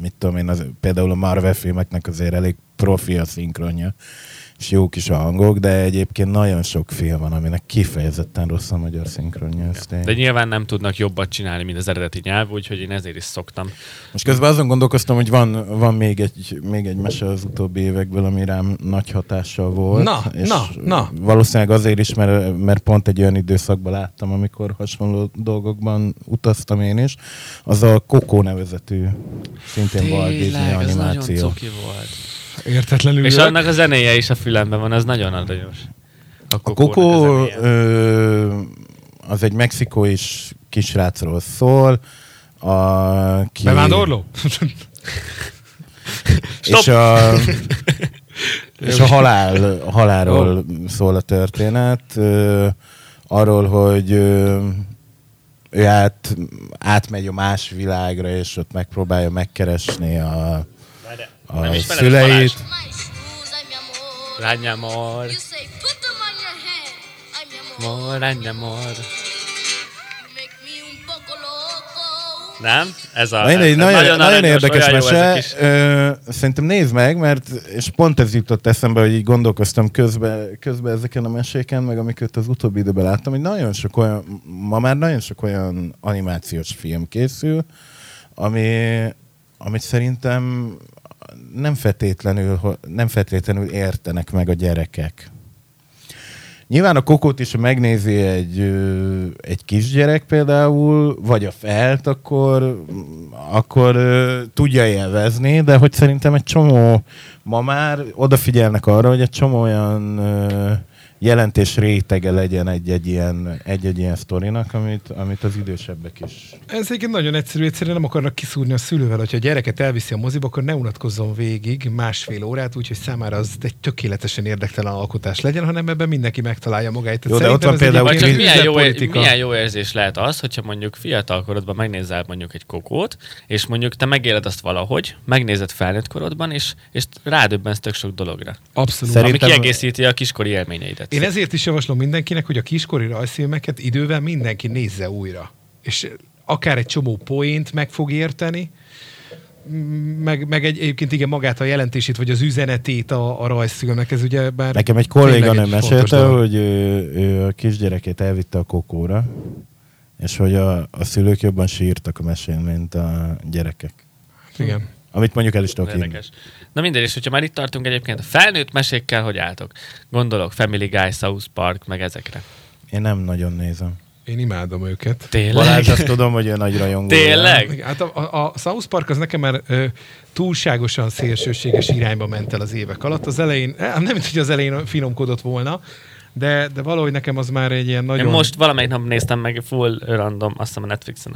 mit tudom én, az, például a Marvel filmeknek azért elég profi a szinkronja, és jók is a hangok, de egyébként nagyon sok film van, aminek kifejezetten rossz a magyar szinkronja. tény. De nyilván nem tudnak jobbat csinálni, mint az eredeti nyelv, úgyhogy én ezért is szoktam. Most közben azon gondolkoztam, hogy van, van még, egy, még egy mese az utóbbi évekből, ami rám nagy hatással volt. Na, és na, na. Valószínűleg azért is, mert, mert pont egy olyan időszakban láttam, amikor hasonló dolgokban utaztam én is. Az a Coco nevezetű, szintén Walt Disney ez nagyon animáció. cuki volt. Értetlenül És annak a zenéje is a fülemben van, az nagyon aranyos. A Kokónak Coco ö, az egy mexikói is kisrácról szól, aki... Bevándorló? (laughs) És a, (laughs) és a halál, a halálról szól a történet. Ö, arról, hogy ö, ő át, átmegy a más világra, és ott megpróbálja megkeresni a, a Nem szüleit. Lány amor, more. amor. Nem? Ez a... Na, Nagyon, ez nagyon, nagyon, aranyos, érdekes olyan mese. kis- Ö, szerintem nézd meg, mert és pont ez jutott eszembe, hogy így gondolkoztam közben, közben ezeken a meséken, meg amiket az utóbbi időben láttam, hogy nagyon sok olyan, ma már nagyon sok olyan animációs film készül, ami, amit szerintem nem feltétlenül, nem feltétlenül értenek meg a gyerekek. Nyilván a kokót is, ha megnézi egy, egy kisgyerek például, vagy a felt, akkor, akkor tudja élvezni, de hogy szerintem egy csomó, ma már odafigyelnek arra, hogy egy csomó olyan jelentés rétege legyen egy-egy ilyen, egy-egy ilyen sztorinak, amit, amit az idősebbek is. Ez egyébként nagyon egyszerű, egyszerűen nem akarnak kiszúrni a szülővel, hogyha a gyereket elviszi a moziba, akkor ne unatkozzon végig másfél órát, úgyhogy számára az egy tökéletesen érdektelen alkotás legyen, hanem ebben mindenki megtalálja magát. Tehát Jó, de ott van például Vagy csak milyen jó, üzletpolitika. milyen jó érzés lehet az, hogyha mondjuk fiatalkorodban megnézel mondjuk egy kokót, és mondjuk te megéled azt valahogy, megnézed felnőtt korodban, és, és rádöbbensz tök sok dologra. Abszolút. Szerintem- Ami kiegészíti a kiskori élményeidet. Én ezért is javaslom mindenkinek, hogy a kiskori rajzfilmeket idővel mindenki nézze újra. És akár egy csomó poént meg fog érteni, meg, meg egy, egyébként igen magát a jelentését, vagy az üzenetét a, a rajzfilmnek, ez ugye bár... Nekem egy tényleg kolléganő egy fontos mesélte, dolog. hogy ő, ő a kisgyerekét elvitte a kokóra, és hogy a, a szülők jobban sírtak a mesén, mint a gyerekek. Igen. Amit mondjuk el is tudok hinni. Érdekes. Na mindegy, és hogyha már itt tartunk egyébként, a felnőtt mesékkel hogy álltok? Gondolok Family Guy, South Park, meg ezekre. Én nem nagyon nézem. Én imádom őket. Tényleg? Balázs, azt tudom, hogy ő nagy rajongó. Tényleg? Igen, Hát a, a, a South Park az nekem már ö, túlságosan szélsőséges irányba ment el az évek alatt. Az elején, eh, nem mint hogy az elején finomkodott volna, de, de valahogy nekem az már egy ilyen nagyon... Én most valamelyik nap néztem meg full random, azt hiszem a Netflixen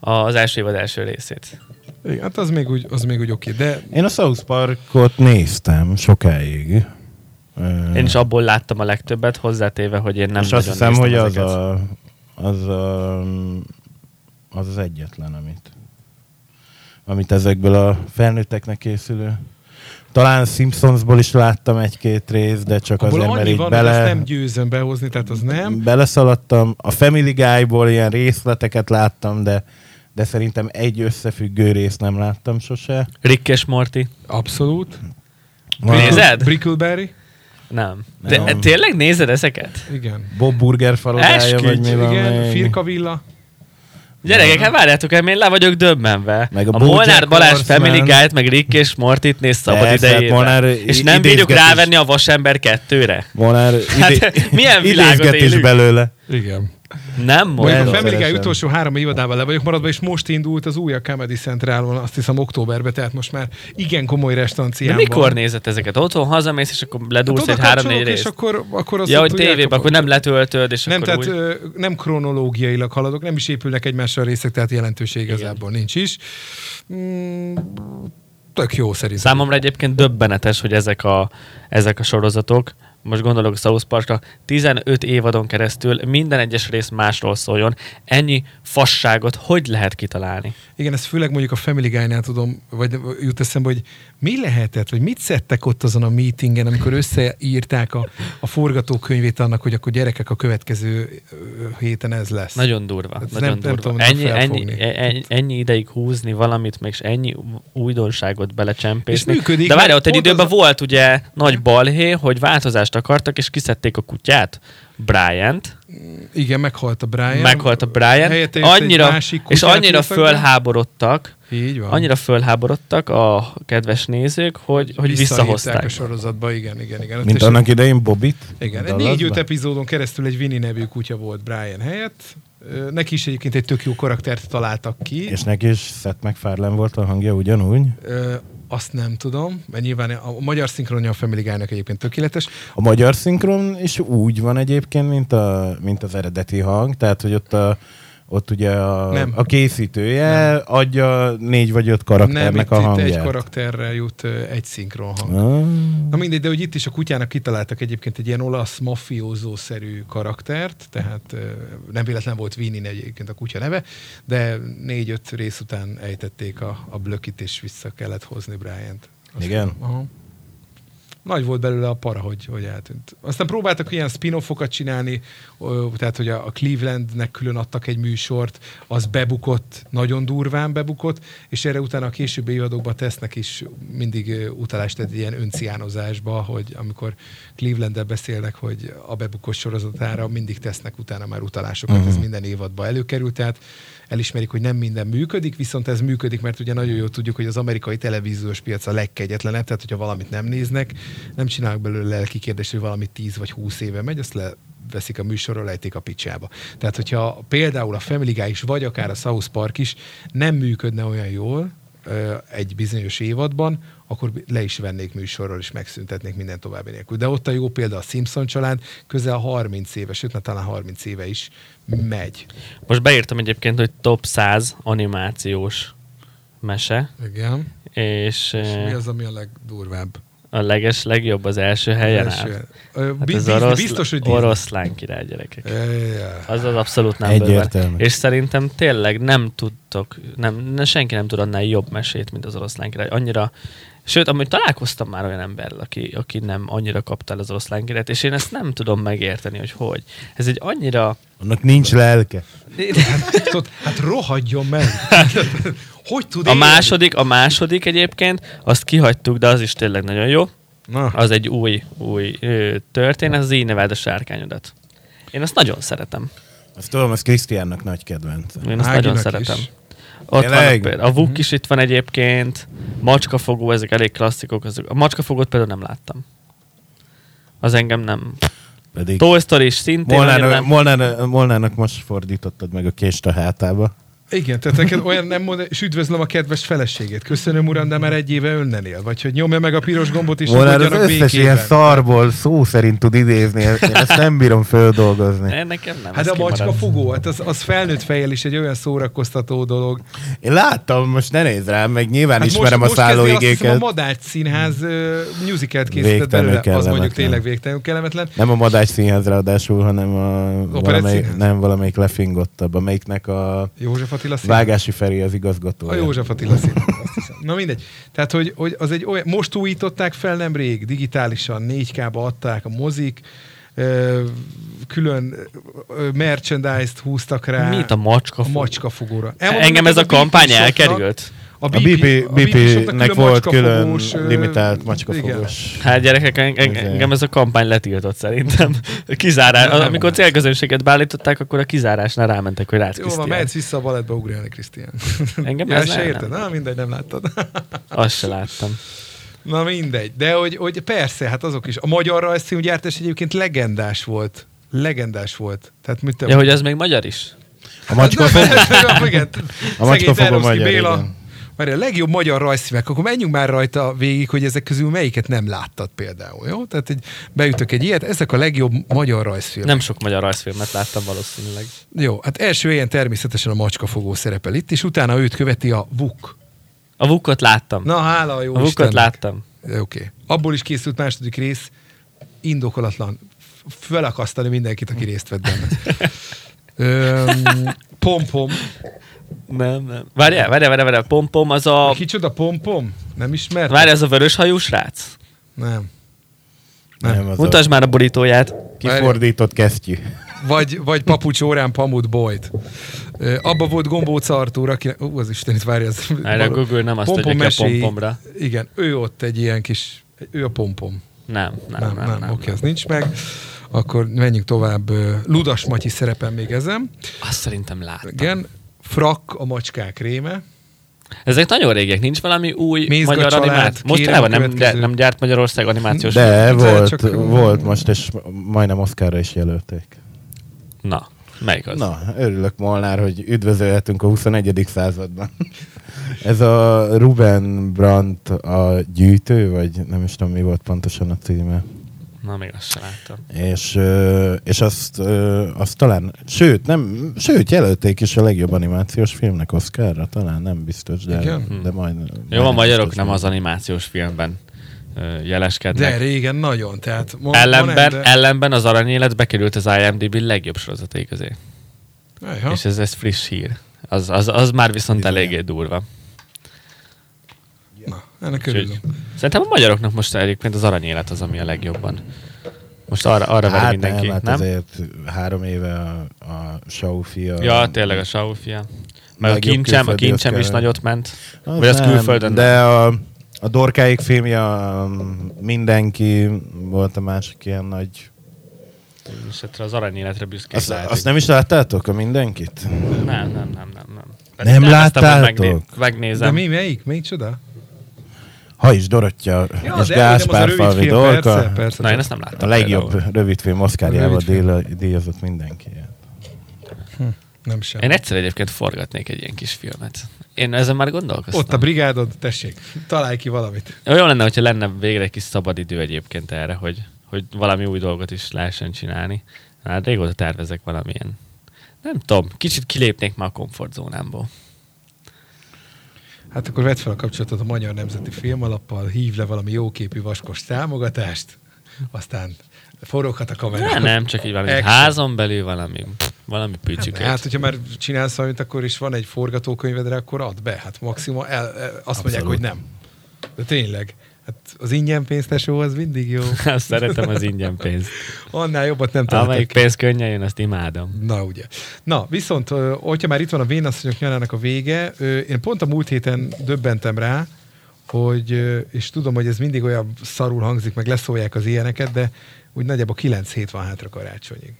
a, az első évad első részét. Igen, hát az még úgy, az még úgy oké, de Én a South Parkot néztem sokáig. Én is abból láttam a legtöbbet, hozzátéve, hogy én nem és azt hiszem, hogy az a, az, a, az az egyetlen, amit, amit ezekből a felnőtteknek készülő. Talán Simpsonsból is láttam egy-két részt, de csak abból azért, mert így van, bele... nem győzöm behozni, tehát az nem. beleszaladtam. A Family Guy-ból ilyen részleteket láttam, de, de szerintem egy összefüggő részt nem láttam sose. Rick és Morty? Abszolút. Van- Nézed? Brickleberry? Nem. De Nem. tényleg nézed ezeket? Igen. Bob Burger falodája, vagy mi van Igen, még? Firka Villa. Gyerekek, hát várjátok el, én le vagyok döbbenve. Meg a a Molnár Balázs Horseman. Family Guy-t, meg Rick és Mortit néz szabad Persze, hát idejében. Molnár És nem bírjuk rávenni a Vasember kettőre? Volna Hát, milyen világot élünk? belőle. Igen. Nem Mondjuk a mondom. Family Guy utolsó három évadával le vagyok maradva, és most indult az új a Comedy Centralon, azt hiszem októberben, tehát most már igen komoly De restancián mikor nézed ezeket? Otthon hazamész, és akkor Hát ledúlsz oda egy három-négy kapcsolok, és részt? akkor, akkor azt Ja, hogy tévében, akkor nem letöltöd, és Nem, akkor tehát úgy... nem kronológiailag haladok, nem is épülnek egymással a részek, tehát jelentőség igazából nincs is. Mm, tök jó szerintem. Számomra egyébként döbbenetes, hogy ezek a, ezek a sorozatok most gondolok South Parkra, 15 évadon keresztül minden egyes rész másról szóljon. Ennyi fasságot hogy lehet kitalálni? Igen, ezt főleg mondjuk a Family Guy-nál tudom, vagy jut eszembe, hogy mi lehetett, vagy mit szedtek ott azon a meetingen, amikor összeírták a, a forgatókönyvét annak, hogy akkor gyerekek a következő héten ez lesz. Nagyon durva. Hát nagyon nem- nem durva. tudom ennyi, ennyi, ennyi, ennyi ideig húzni valamit, még ennyi újdonságot belecsempészni. És működik, De várj, ott egy időben az volt ugye nagy balhé, hogy változást akartak, és kiszedték a kutyát, Bryant, Igen, meghalt a Brian. meghalt a Helyette egy annyira, másik és annyira fölháborodtak, Így van. annyira fölháborodtak a kedves nézők, hogy, hogy visszahozták. a sorozatba, igen, igen, igen. Mint annak idején Bobit. Igen, négy-öt epizódon keresztül egy Winnie nevű kutya volt Brian helyett. Neki is egyébként egy tök jó karaktert találtak ki. És neki is Seth MacFarlane volt a hangja ugyanúgy. Ö, azt nem tudom, mert nyilván a magyar szinkronja a Family Guy-nak egyébként tökéletes. A magyar szinkron is úgy van egyébként, mint, a, mint az eredeti hang, tehát hogy ott a ott ugye a, Nem. a készítője Nem. adja négy vagy öt Nem, karakternek itt, a itt hangját. egy karakterrel jut egy szinkron hang. Ah. Na mindegy, de hogy itt is a kutyának kitaláltak egyébként egy ilyen olasz mafiózó-szerű karaktert, tehát nem véletlen volt Winnie egyébként a kutya neve, de négy-öt rész után ejtették a, a blökit, és vissza kellett hozni Bryant. Azt Igen? Aha. Nagy volt belőle a para, hogy, hogy eltűnt. Aztán próbáltak ilyen spin-offokat csinálni, tehát hogy a Clevelandnek külön adtak egy műsort, az bebukott, nagyon durván bebukott, és erre utána a későbbi évadokban tesznek is mindig utalást egy ilyen önciánozásba, hogy amikor Cleveland-del beszélnek, hogy a bebukott sorozatára mindig tesznek utána már utalásokat, uh-huh. ez minden évadban előkerült, tehát elismerik, hogy nem minden működik, viszont ez működik, mert ugye nagyon jól tudjuk, hogy az amerikai televíziós piac a legkegyetlenebb, tehát hogyha valamit nem néznek, nem csinálnak belőle lelki kérdést, hogy valami 10 vagy 20 éve megy, azt leveszik a műsorról, lejték a picsába. Tehát, hogyha például a Family Guy is, vagy akár a South Park is nem működne olyan jól egy bizonyos évadban, akkor le is vennék műsorról, és megszüntetnék minden további nélkül. De ott a jó példa a Simpson család, közel 30 éve, sőt, na, talán 30 éve is megy. Most beírtam egyébként, hogy top 100 animációs mese, Igen. és, És mi eh, az, ami a legdurvább? a leges legjobb az első helyen Első. áll. Ö, Hát bi- ez Disney, orosz, biztos, hogy oroszlán király gyerekek. Ja. Az az abszolút nem Egyértelmű. És szerintem tényleg nem tudtok, nem, ne, senki nem tud annál jobb mesét, mint az oroszlán király. Annyira, sőt, amúgy találkoztam már olyan emberrel, aki, aki nem annyira kapta el az oroszlán királyt, és én ezt nem tudom megérteni, hogy hogy. Ez egy annyira... Annak nincs lelke. Tudod, hát rohadjon meg! hogy tud A élni? második, a második egyébként, azt kihagytuk, de az is tényleg nagyon jó. Na, Az egy új, új ö, történet, az így neváld a sárkányodat. Én azt nagyon szeretem. Azt tudom, az Krisztiánnak nagy kedvenc. Én azt Áginak nagyon is. Ott Tényleg? vannak például. A Vuk is itt van egyébként, Macskafogó, ezek elég klasszikok. Ezek. A Macskafogót például nem láttam. Az engem nem. Pedig Toy Story is szintén Molnának, nem. Molnának, Molnának most fordítottad meg a kést a hátába. Igen, tehát neked olyan nem mond, és üdvözlöm a kedves feleségét. Köszönöm, uram, de már egy éve önnen él. Vagy hogy nyomja meg a piros gombot, és Molnár az összes békében. ilyen szarból szó szerint tud idézni. Én ezt nem bírom földolgozni. Ne, nekem nem. Hát a macska fogó, hát az, az felnőtt fejjel is egy olyan szórakoztató dolog. Én láttam, most ne nézd rám, meg nyilván Hát ismerem most, a most kezdi azt hiszem, szállóigéket. a Madács Színház uh, musicalt készített belőle. Az mondjuk tényleg végtelenül kellemetlen. Nem a Madács színház ráadásul, hanem a valamelyik, nem valamelyik lefingottabb, amelyiknek a József Attila Színház. Vágási Feri az igazgatója. A József Attila azt hiszem. Na mindegy. Tehát, hogy, hogy az egy olyan, most újították fel nemrég, digitálisan, 4K-ba adták a mozik, külön merchandise-t húztak rá. Mit a macska? a macskafogóra. Engem ez a kampány elkerült. A A BP, BP-nek volt külön limitált macskafogós. Hát gyerekek, en- en- Ez- engem ez a kampány letiltott szerintem. Kizárás. Nem, nem. Amikor célközönséget beállították, akkor a kizárásnál rámentek, hogy rád Jó, van, mehetsz vissza a balettbe ugrálni, Krisztián. Engem Ja, ez se nem, érted? Na, mindegy, nem láttad. Azt se láttam. Na mindegy. De hogy, hogy persze, hát azok is. A magyar rajzfilmgyártás egyébként legendás volt. Legendás volt. Tehát mit te Ja, hogy ez még magyar is? A macskafogó? igen. A Szegény Ternovszky magyar, Béla. igen. Várj, a legjobb magyar rajzfilmek, akkor menjünk már rajta végig, hogy ezek közül melyiket nem láttad például, jó? Tehát egy, beütök egy ilyet, ezek a legjobb magyar rajzfilmek. Nem sok magyar rajzfilmet láttam valószínűleg. Jó, hát első ilyen természetesen a macskafogó szerepel itt, és utána őt követi a Vuk. A Vukot láttam. Na, hála a jó a Vukot Istennek. láttam. Oké. Okay. Abból is készült második rész, indokolatlan felakasztani mindenkit, aki részt vett benne. (laughs) Öm, Pompom. Nem, nem. Várjál, várjál, várjál, várjál. Pompom az a... Kicsoda Pompom? Nem ismert? Várjál, az a vörös hajú srác? Nem. Nem, az Mutasd a már a borítóját. kifordított kesztyű. Vagy, vagy Papucs órán Pamut. Ö, Abba volt Gombóc Artúr, aki... Ú, az Isten, itt várja. Az Erre a Google nem azt Pompom adja ki a pompomra. Igen, ő ott egy ilyen kis... Ő a Pompom. Nem, nem, Nem, nem, nem, oké, az nincs meg. Akkor menjünk tovább. Ludas Matyi szerepel még ezen. Azt szerintem láttam. Igen. Frak a macskák réme. Ezek nagyon régiek, nincs valami új Mézga magyar család, animáció. kérem Mostanában nem, de, nem gyárt Magyarország animációs De De volt, csak- volt most, és majdnem Oszkára is jelölték. Na, melyik az? Na, örülök Molnár, hogy üdvözölhetünk a 21. században. (laughs) Ez a Ruben Brandt a gyűjtő, vagy nem is tudom mi volt pontosan a címe. Na, még azt sem láttam. És, és azt, azt talán, sőt, nem, sőt, jelölték is a legjobb animációs filmnek Oscarra, talán nem biztos, de, Igen? de majd. Jó, a magyarok nem az animációs filmben ö, De jeleskednek. régen nagyon. Tehát ma, Ellenben, ma nem, de... ellenben az aranyélet bekerült az IMDb legjobb sorozatai közé. Ajha. És ez, ez friss hír. Az, az, az már viszont Bizony. eléggé durva. Ennek Úgyhogy örülünk. szerintem a magyaroknak most egyébként az aranyélet az, ami a legjobban. Most arra, arra Hát mindenki, nem, hát nem? azért három éve a, a Show fia. Ja, tényleg a Saul fia. Meg a kincsem, a kincsem is nagyot ment. Az Vagy az nem, külföldön De a, a Dorkáik filmje, a mindenki volt a másik ilyen nagy... És hát az aranyéletre büszkék Azt, azt nem is láttátok, a mindenkit? Nem, nem, nem, nem, nem. Nem láttátok? megné- Megnézem. De mi, melyik? Melyik csoda? Ha is Dorottya Ja, és Gáspár Falvi Dorka. Persze, persze. Na, én ezt nem láttam. A legjobb például. rövidfilm Oszkárjával díjazott mindenki. Nem sem. Én egyszer egyébként forgatnék egy ilyen kis filmet. Én ezen már gondolkoztam. Ott a brigádod, tessék, találj ki valamit. Jó lenne, hogyha lenne végre egy kis szabad idő egyébként erre, hogy, hogy valami új dolgot is lehessen csinálni. Hát régóta tervezek valamilyen. Nem tudom, kicsit kilépnék már a komfortzónámból. Hát akkor vedd fel a kapcsolatot a Magyar Nemzeti Filmalappal, hív le valami jóképű vaskos támogatást, aztán foroghat a kamera. Nem, nem, csak így valami Action. házon belül valami, valami Hát, pücsüket. hát, hogyha már csinálsz valamit, akkor is van egy forgatókönyvedre, akkor add be. Hát maximum el, el, azt mondják, hogy nem. De tényleg. Hát az ingyen pénz tesó, az mindig jó. (laughs) Azt szeretem az ingyen pénzt. Annál jobbat nem találtak. Amelyik pénz könnyen jön, azt imádom. Na ugye. Na, viszont, hogyha már itt van a Vénasszonyok nyarának a vége, én pont a múlt héten döbbentem rá, hogy, és tudom, hogy ez mindig olyan szarul hangzik, meg leszólják az ilyeneket, de úgy nagyjából 9 hét van hátra karácsonyig.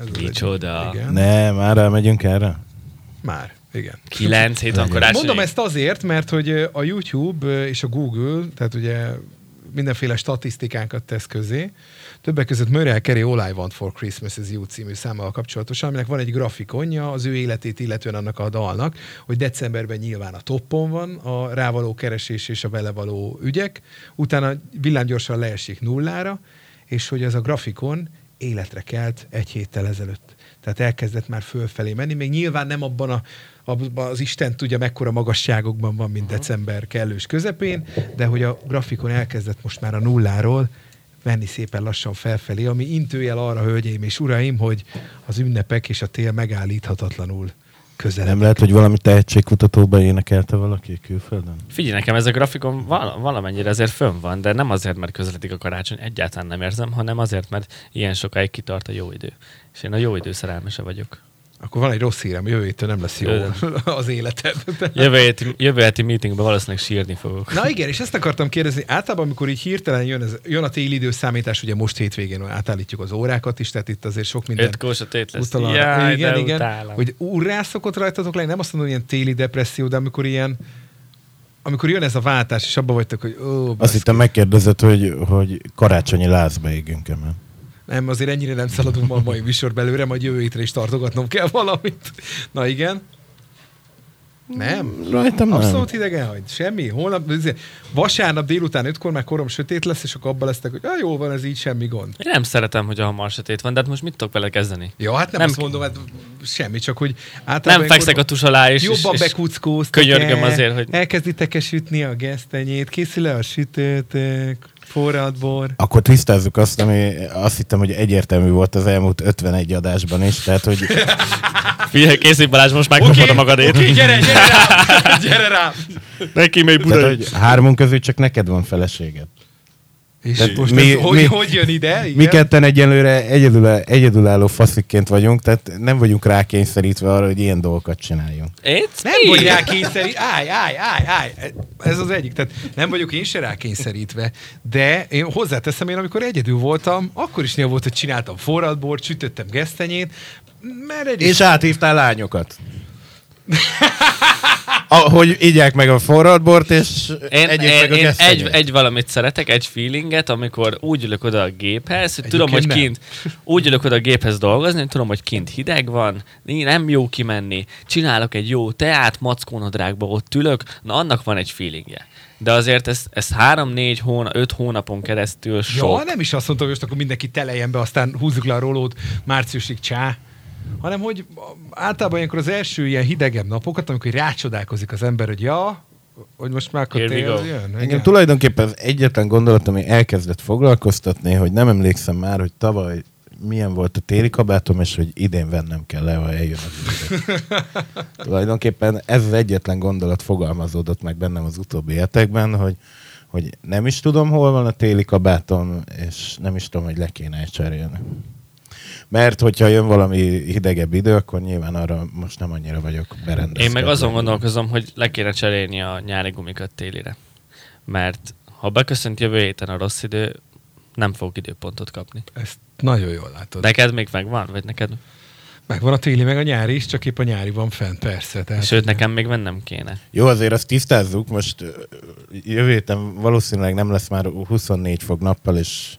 Ez egy- Micsoda. Igen. Ne, már elmegyünk erre? Már, igen. Kilenc hét van karácsony. Mondom ezt azért, mert hogy a YouTube és a Google, tehát ugye mindenféle statisztikánkat tesz közé, többek között Mariah Carey All I Want for Christmas is You című számmal kapcsolatosan, aminek van egy grafikonja az ő életét, illetően annak a dalnak, hogy decemberben nyilván a toppon van a rávaló keresés és a vele való ügyek, utána villámgyorsan leesik nullára, és hogy ez a grafikon életre kelt egy héttel ezelőtt. Tehát elkezdett már fölfelé menni, még nyilván nem abban a, az Isten tudja mekkora magasságokban van, mint december kellős közepén, de hogy a grafikon elkezdett most már a nulláról menni szépen lassan felfelé, ami intőjel arra, hölgyeim és uraim, hogy az ünnepek és a tél megállíthatatlanul közelebb. Nem lehet, hogy valami tehetségkutatóba énekelte valaki külföldön? Figyelj nekem, ez a grafikon val- valamennyire azért fönn van, de nem azért, mert közeledik a karácsony, egyáltalán nem érzem, hanem azért, mert ilyen sokáig kitart a jó idő. És én a jó idő szerelmese vagyok. Akkor van egy rossz hírem, jövő héttől nem lesz jó (laughs) az életed. Jövő heti, jövő heti meetingben valószínűleg sírni fogok. Na igen, és ezt akartam kérdezni. Általában, amikor így hirtelen jön, ez, jön a téli időszámítás, ugye most hétvégén átállítjuk az órákat is, tehát itt azért sok minden Öt kósa tét lesz. utal arra. Jaj, igen, de igen, utálom. hogy úrrá szokott rajtatok lenni, nem azt mondom, hogy ilyen téli depresszió, de amikor ilyen amikor jön ez a váltás, és abban vagytok, hogy ó, Azt hittem megkérdezed, hogy, hogy karácsonyi lázba égünk el. Nem, azért ennyire nem szaladunk ma a mai műsor belőle, majd jövő hétre is tartogatnom kell valamit. Na igen. Nem? Rajtam nem. Abszolút hidegen hagy. Semmi. Holnap, vasárnap délután ötkor már korom sötét lesz, és akkor abban lesztek, hogy ah, jól van, ez így semmi gond. Én nem szeretem, hogy a hamar sötét van, de hát most mit tudok vele kezdeni? Ja, hát nem, Nem azt mondom, hát semmi, csak hogy általában... Nem fekszek a tus alá, és, Jobban és, és könyörgöm el, azért, hogy- Elkezditek-e sütni a gesztenyét, készül-e a sütőtök? Forrad bor. Akkor tisztázzuk azt, ami azt hittem, hogy egyértelmű volt az elmúlt 51 adásban is, tehát hogy Figyelj, készít Balázs, most megkapod a magadét. Oké, gyere, gyere rám! Gyere rám! Neki még Tehát, hogy hármunk közül csak neked van feleséged. És Tehát most mi- ez, hogy, mi- hogy jön ide? Igen? Mi ketten egyenlőre egyedül, egyedülálló faszikként vagyunk, tehát nem vagyunk rákényszerítve arra, hogy ilyen dolgokat csináljunk. It's Nem vagy rákényszerítve. Állj, állj, állj, állj. Ez az egyik. Tehát nem vagyok én se rákényszerítve. De én hozzáteszem, én amikor egyedül voltam, akkor is néha volt, hogy csináltam forradbort, sütöttem gesztenyét, mert egy És áthívtál lányokat. Ahogy igyák meg a forradbort, és Én, egyék én, meg a én egy, egy valamit szeretek, egy feelinget, amikor úgy ülök oda a géphez, hogy tudom, hogy Egyébként kint, úgy ülök oda a géphez dolgozni, hogy tudom, hogy kint hideg van, nem jó kimenni, csinálok egy jó teát, mackónadrágba ott ülök, na annak van egy feelingje. De azért ez, ez három-négy hóna, öt hónapon keresztül sok. Ja, nem is azt mondtam, hogy most akkor mindenki teleljen be, aztán húzzuk le a rólót márciusig csá, hanem hogy általában ilyenkor az első ilyen hidegebb napokat, amikor rácsodálkozik az ember, hogy ja, hogy most már we tél go. jön. Engem Igen. tulajdonképpen az egyetlen gondolat, ami elkezdett foglalkoztatni, hogy nem emlékszem már, hogy tavaly milyen volt a téli kabátom, és hogy idén vennem kell le, ha eljön az. (laughs) Tulajdonképpen ez az egyetlen gondolat fogalmazódott meg bennem az utóbbi hetekben, hogy, hogy nem is tudom, hol van a téli kabátom, és nem is tudom, hogy le kéne cserélni. Mert hogyha jön valami hidegebb idő, akkor nyilván arra most nem annyira vagyok berendezkedve. Én meg azon gondolkozom, hogy le kéne cserélni a nyári gumikat télire. Mert ha beköszönt jövő héten a rossz idő, nem fogok időpontot kapni. Ezt nagyon jól látod. Neked még megvan? Vagy neked? Megvan a téli, meg a nyári is, csak épp a nyári van fent, persze. Tehát, Sőt, nekem még vennem kéne. Jó, azért azt tisztázzuk, most jövő héten valószínűleg nem lesz már 24 fok nappal, és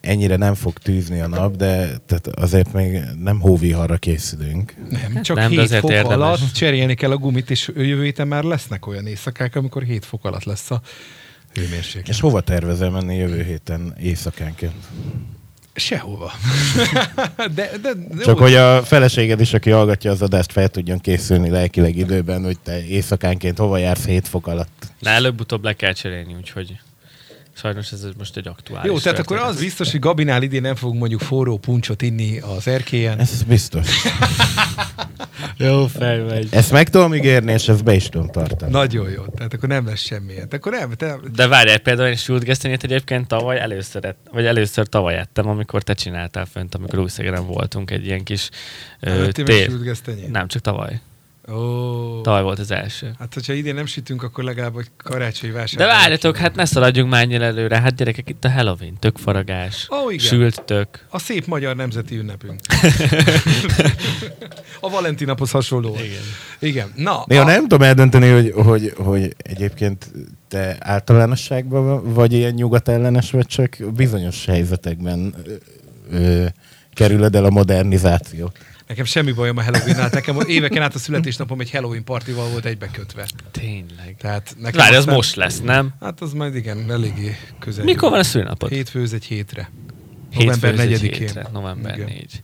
ennyire nem fog tűzni a nap, de tehát azért még nem hóviharra készülünk. Nem, csak Nem, de 7 azért fok érdemes. alatt cserélni kell a gumit, és jövő héten már lesznek olyan éjszakák, amikor 7 fok alatt lesz a hőmérséklet. És hova tervezel menni jövő héten éjszakánként? Sehova. (laughs) de, de, de Csak úgy- hogy a feleséged is, aki hallgatja az adást, fel tudjon készülni lelkileg időben, hogy te éjszakánként hova jársz 7 fok alatt. De előbb-utóbb le kell cserélni, úgyhogy sajnos ez most egy aktuális Jó, tehát akkor az biztos, hogy Gabinál idén nem fogunk mondjuk forró puncsot inni az erkélyen. Ez biztos. (laughs) Jó fej vagy. Ezt meg tudom ígérni, és ezt be is tudom tartani. Nagyon jó. Tehát akkor nem lesz semmilyen. Akkor nem, te, De várjál, például én sült gesztenyét egyébként tavaly először, ett, vagy először tavaly ettem, amikor te csináltál fönt, amikor Újszegeren voltunk egy ilyen kis Előttél tér. Nem, csak tavaly. Ó. Tavaly volt az első. Hát, hogyha idén nem sütünk, akkor legalább egy karácsonyi vásár. De várjatok, hát ne szaladjunk már ennyire előre. Hát gyerekek, itt a Halloween, tök faragás, Ó, igen. sült tök. A szép magyar nemzeti ünnepünk. (laughs) a Valentin naphoz hasonló. Igen. Igen. Na, Néha a- nem tudom eldönteni, hogy, hogy, hogy egyébként te általánosságban vagy ilyen nyugatellenes, vagy csak bizonyos helyzetekben ö, ö, kerülöd el a modernizációt. Nekem semmi bajom a halloween Nekem éveken át a születésnapom egy Halloween partival volt egybekötve. Tényleg. Tehát nekem Várj, az aztán- most lesz, nem? Hát az majd igen, eléggé közel. Mikor van a szülnapod? Hétfő ez egy hétre. November Hétfő, ez egy 4-én. hétre, November Igen. 4.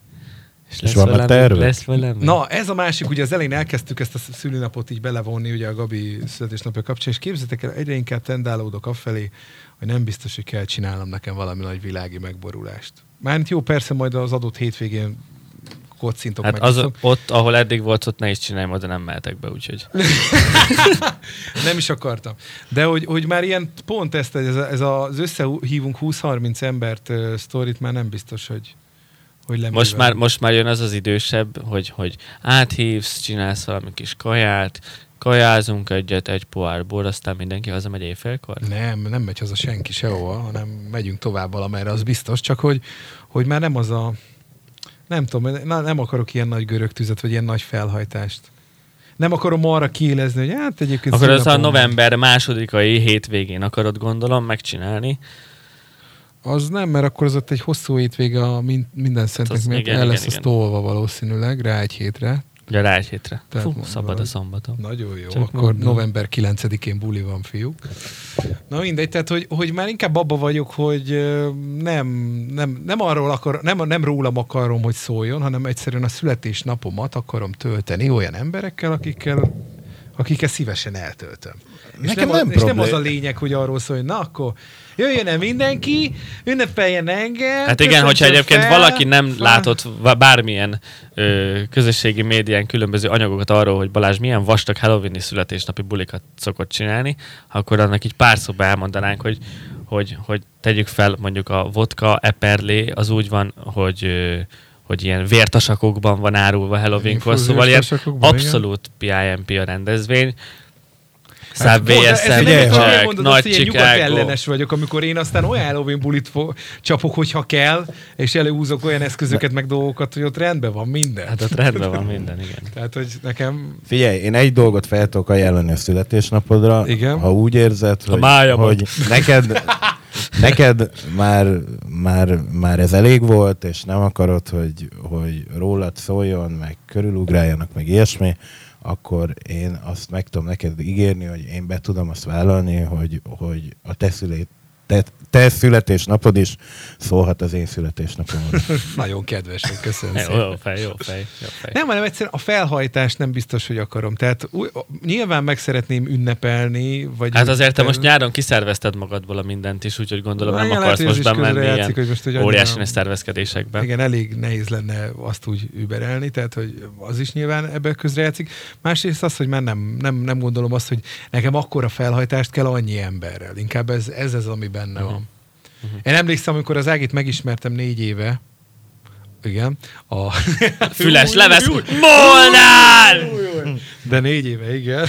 És, És vannak valami, tervek? Lesz valami? Na, ez a másik, ugye az elején elkezdtük ezt a szülinapot így belevonni ugye a Gabi születésnapja kapcsán, és képzeljétek el, egyre inkább tendálódok afelé, hogy nem biztos, hogy kell csinálnom nekem valami nagy világi megborulást. Mármint jó, persze majd az adott hétvégén kocintok Hát meg. az, ott, ahol eddig volt, ott ne is csinálj, oda nem mehetek be, úgyhogy. (laughs) Nem is akartam. De hogy, hogy már ilyen pont ezt, ez, ez az összehívunk 20-30 embert uh, sztorit már nem biztos, hogy, hogy leművel. Most már, most már jön az az idősebb, hogy, hogy áthívsz, csinálsz valami kis kaját, kajázunk egyet, egy pohár bor, aztán mindenki hazamegy éjfélkor? Nem, nem megy haza senki sehova, hanem megyünk tovább valamerre, az biztos, csak hogy, hogy már nem az a... Nem tudom, na, nem akarok ilyen nagy görög tüzet, vagy ilyen nagy felhajtást. Nem akarom arra kiélezni, hogy hát egyébként... Akkor az a november másodikai hétvégén akarod gondolom megcsinálni. Az nem, mert akkor az ott egy hosszú hétvége a min- minden szentnek miatt igen, el igen, lesz az igen. tolva valószínűleg, rá egy hétre. Ugye rá egy hétre. Tehát Fú, mondom, szabad a szombaton. Nagyon jó, Csak akkor mondom. november 9-én buli van, fiúk. Na mindegy, tehát hogy, hogy már inkább abba vagyok, hogy nem, nem, nem, arról akar, nem, nem rólam akarom, hogy szóljon, hanem egyszerűen a születésnapomat akarom tölteni olyan emberekkel, akikkel akiket szívesen eltöltöm. És Nekem nem, nem a, és nem az a lényeg, hogy arról szól, hogy na akkor jöjjön el mindenki, ünnepeljen engem. Hát igen, hogyha egyébként fel, valaki nem fel- látott bármilyen ö, közösségi médián különböző anyagokat arról, hogy Balázs milyen vastag Halloweeni születésnapi bulikat szokott csinálni, akkor annak így pár szóba elmondanánk, hogy, hogy, hogy tegyük fel mondjuk a vodka eperlé, az úgy van, hogy ö, hogy ilyen vértasakokban van árulva Halloweenkor, szóval ilyen abszolút PIMP a rendezvény. Hát, Subway ha csek, mondod nagy Chicago. ellenes vagyok, amikor én aztán olyan Halloween bulit fo- csapok, hogyha kell, és előhúzok olyan eszközöket, meg dolgokat, hogy ott rendben van minden. Hát ott rendben van minden, igen. (laughs) Tehát, hogy nekem Figyelj, én egy dolgot fel tudok ajánlani a születésnapodra. Igen. Ha úgy érzed, hogy, hogy neked, (laughs) neked már, már, már ez elég volt, és nem akarod, hogy, hogy rólad szóljon, meg körülugráljanak, meg ilyesmi, akkor én azt meg tudom neked ígérni, hogy én be tudom azt vállalni, hogy, hogy a te, te, te születésnapod is szólhat az én születésnapomon. (laughs) nagyon kedves vagy, köszönöm Jó, szépen. jó fej, jó fej, jó fej. Nem, hanem egyszerűen a felhajtást nem biztos, hogy akarom. Tehát új, nyilván meg szeretném ünnepelni, vagy... Hát azért te most nyáron kiszervezted magadból a mindent is, úgyhogy gondolom Na, nem akarsz lehet, hogy most bemenni ilyen hogy most, hogy óriási nagy szervezkedésekbe. Igen, elég nehéz lenne azt úgy überelni, tehát hogy az is nyilván ebbe közrejátszik. Másrészt az, hogy már nem, nem, nem gondolom azt, hogy nekem akkora felhajtást kell annyi emberrel. Inkább ez, ez az, ami benne Mhm. van. Én emlékszem, amikor az Ágit megismertem négy éve, igen, a... (laughs) Füles levesz. Molnár! De négy éve, igen.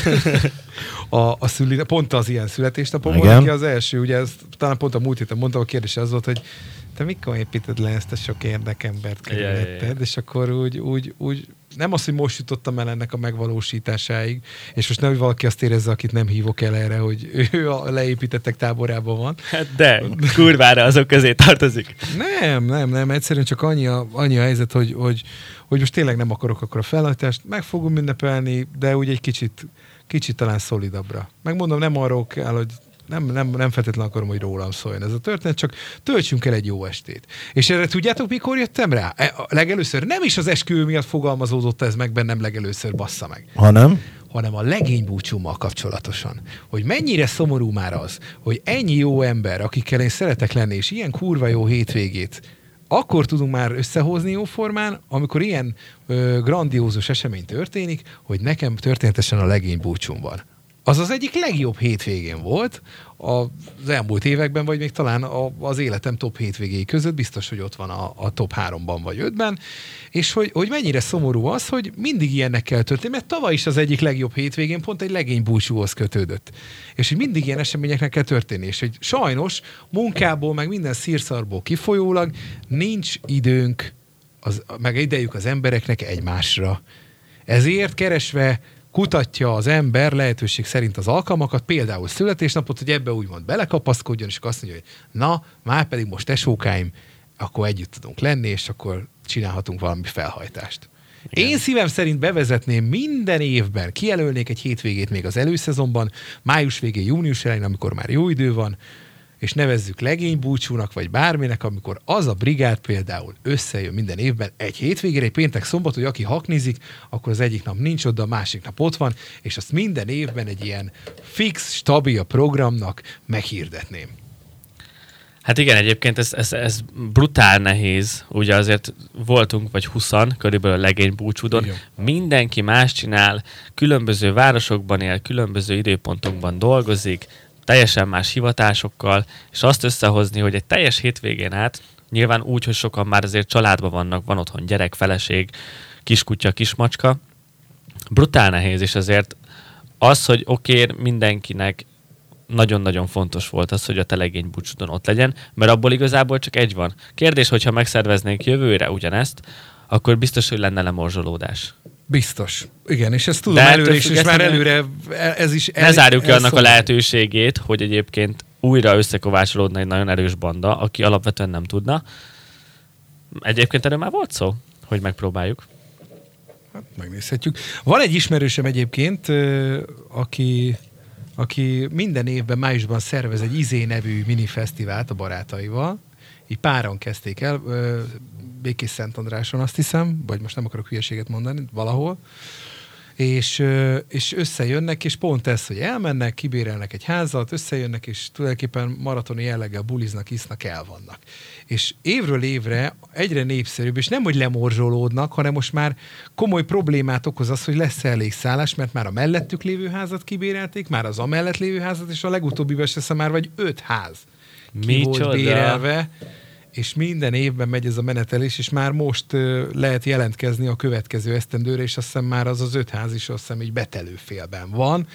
A, a szüli, pont az ilyen születésnapom Igen. volt, neki az első, ugye ez, talán pont a múlt héten mondtam, a kérdés az volt, hogy te mikor építed le ezt a sok érdekembert Ja, ja, ja. körülötted, és akkor úgy, úgy, úgy, nem az, hogy most jutottam el ennek a megvalósításáig, és most nehogy valaki azt érezze, akit nem hívok el erre, hogy ő a leépítettek táborában van. Hát de, kurvára azok közé tartozik. Nem, nem, nem, egyszerűen csak annyi a, annyi a helyzet, hogy, hogy, hogy most tényleg nem akarok akkor a felhajtást, meg fogom ünnepelni, de úgy egy kicsit, kicsit talán szolidabbra. Megmondom, nem arról kell, hogy nem, nem, nem feltétlenül akarom, hogy rólam szóljon ez a történet, csak töltsünk el egy jó estét. És erre tudjátok, mikor jöttem rá? E, legelőször nem is az esküvő miatt fogalmazódott ez meg bennem legelőször, bassza meg Ha nem? hanem a legénybúcsúmmal kapcsolatosan. Hogy mennyire szomorú már az, hogy ennyi jó ember, akikkel én szeretek lenni, és ilyen kurva jó hétvégét, akkor tudunk már összehozni jóformán, amikor ilyen ö, grandiózus esemény történik, hogy nekem történetesen a legény búcsúm van. Az az egyik legjobb hétvégén volt az elmúlt években, vagy még talán a, az életem top hétvégéi között, biztos, hogy ott van a, a top háromban vagy ötben, és hogy, hogy mennyire szomorú az, hogy mindig ilyennek kell történni, mert tavaly is az egyik legjobb hétvégén pont egy legény búcsúhoz kötődött. És hogy mindig ilyen eseményeknek kell történni, és hogy sajnos munkából, meg minden szírszarból kifolyólag nincs időnk, az, meg idejük az embereknek egymásra. Ezért keresve kutatja az ember lehetőség szerint az alkalmakat, például születésnapot, hogy ebbe úgymond belekapaszkodjon, és akkor azt mondja, hogy na, már pedig most tesókáim, akkor együtt tudunk lenni, és akkor csinálhatunk valami felhajtást. Igen. Én szívem szerint bevezetném minden évben, kijelölnék egy hétvégét még az előszezonban, május végén, június elején, amikor már jó idő van, és nevezzük legénybúcsúnak, vagy bárminek, amikor az a brigád például összejön minden évben egy hétvégére, egy péntek szombat, hogy aki haknizik, akkor az egyik nap nincs oda, a másik nap ott van, és azt minden évben egy ilyen fix, stabil programnak meghirdetném. Hát igen, egyébként ez, ez, ez brutál nehéz. Ugye azért voltunk, vagy 20 körülbelül a legény búcsúdon. Igen. Mindenki más csinál, különböző városokban él, különböző időpontokban dolgozik, teljesen más hivatásokkal, és azt összehozni, hogy egy teljes hétvégén át, nyilván úgy, hogy sokan már azért családban vannak, van otthon gyerek, feleség, kiskutya, kismacska, brutál nehéz, és azért az, hogy oké, mindenkinek nagyon-nagyon fontos volt az, hogy a telegény búcsúdon ott legyen, mert abból igazából csak egy van. Kérdés, hogyha megszerveznénk jövőre ugyanezt, akkor biztos, hogy lenne lemorzsolódás. Biztos. Igen, és ezt tudom De előre is, és már előre ez is... Ne zárjuk ki annak a lehetőségét, hogy egyébként újra összekovácsolódna egy nagyon erős banda, aki alapvetően nem tudna. Egyébként erről már volt szó, hogy megpróbáljuk. Hát megnézhetjük. Van egy ismerősöm egyébként, aki, aki minden évben májusban szervez egy Izé nevű minifesztivált a barátaival. Így páran kezdték el, Békés Szent Andráson azt hiszem, vagy most nem akarok hülyeséget mondani, valahol. és, és összejönnek, és pont ez, hogy elmennek, kibérelnek egy házat, összejönnek, és tulajdonképpen maratoni jelleggel buliznak, isznak, el vannak. És évről évre egyre népszerűbb, és nem, hogy lemorzsolódnak, hanem most már komoly problémát okoz az, hogy lesz elég szállás, mert már a mellettük lévő házat kibérelték, már az amellett lévő házat, és a legutóbbiban se már vagy öt ház ki volt Micsoda? bérelve, és minden évben megy ez a menetelés, és már most lehet jelentkezni a következő esztendőre, és azt hiszem már az az öt ház is azt hiszem így betelőfélben van,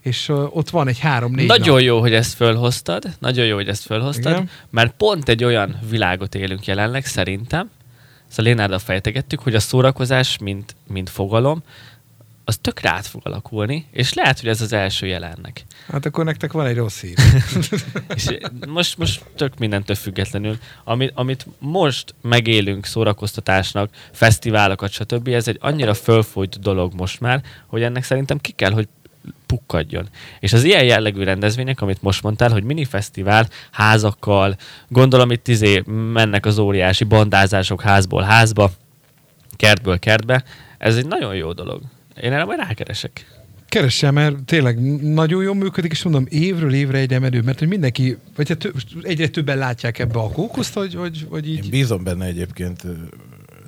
és ott van egy három-négy Nagyon nap. jó, hogy ezt fölhoztad, nagyon jó, hogy ezt fölhoztad, Igen. mert pont egy olyan világot élünk jelenleg szerintem, szóval Lénárdal fejtegettük, hogy a szórakozás, mint, mint fogalom, az tökre át fog alakulni, és lehet, hogy ez az első jelennek. Hát akkor nektek van egy rossz hír. (laughs) És most, most tök mindentől függetlenül, amit, amit most megélünk szórakoztatásnak, fesztiválokat, stb., ez egy annyira fölfolyt dolog most már, hogy ennek szerintem ki kell, hogy pukkadjon. És az ilyen jellegű rendezvények, amit most mondtál, hogy minifesztivál házakkal, gondolom itt izé mennek az óriási bandázások házból házba, kertből kertbe, ez egy nagyon jó dolog. Én erre majd rákeresek. Keressem, mert tényleg nagyon jól működik, és mondom, évről évre egyre menő, mert hogy mindenki, vagy hát tö- egyre többen látják ebbe a kókuszt, hogy, hogy, hogy így... Én bízom benne egyébként,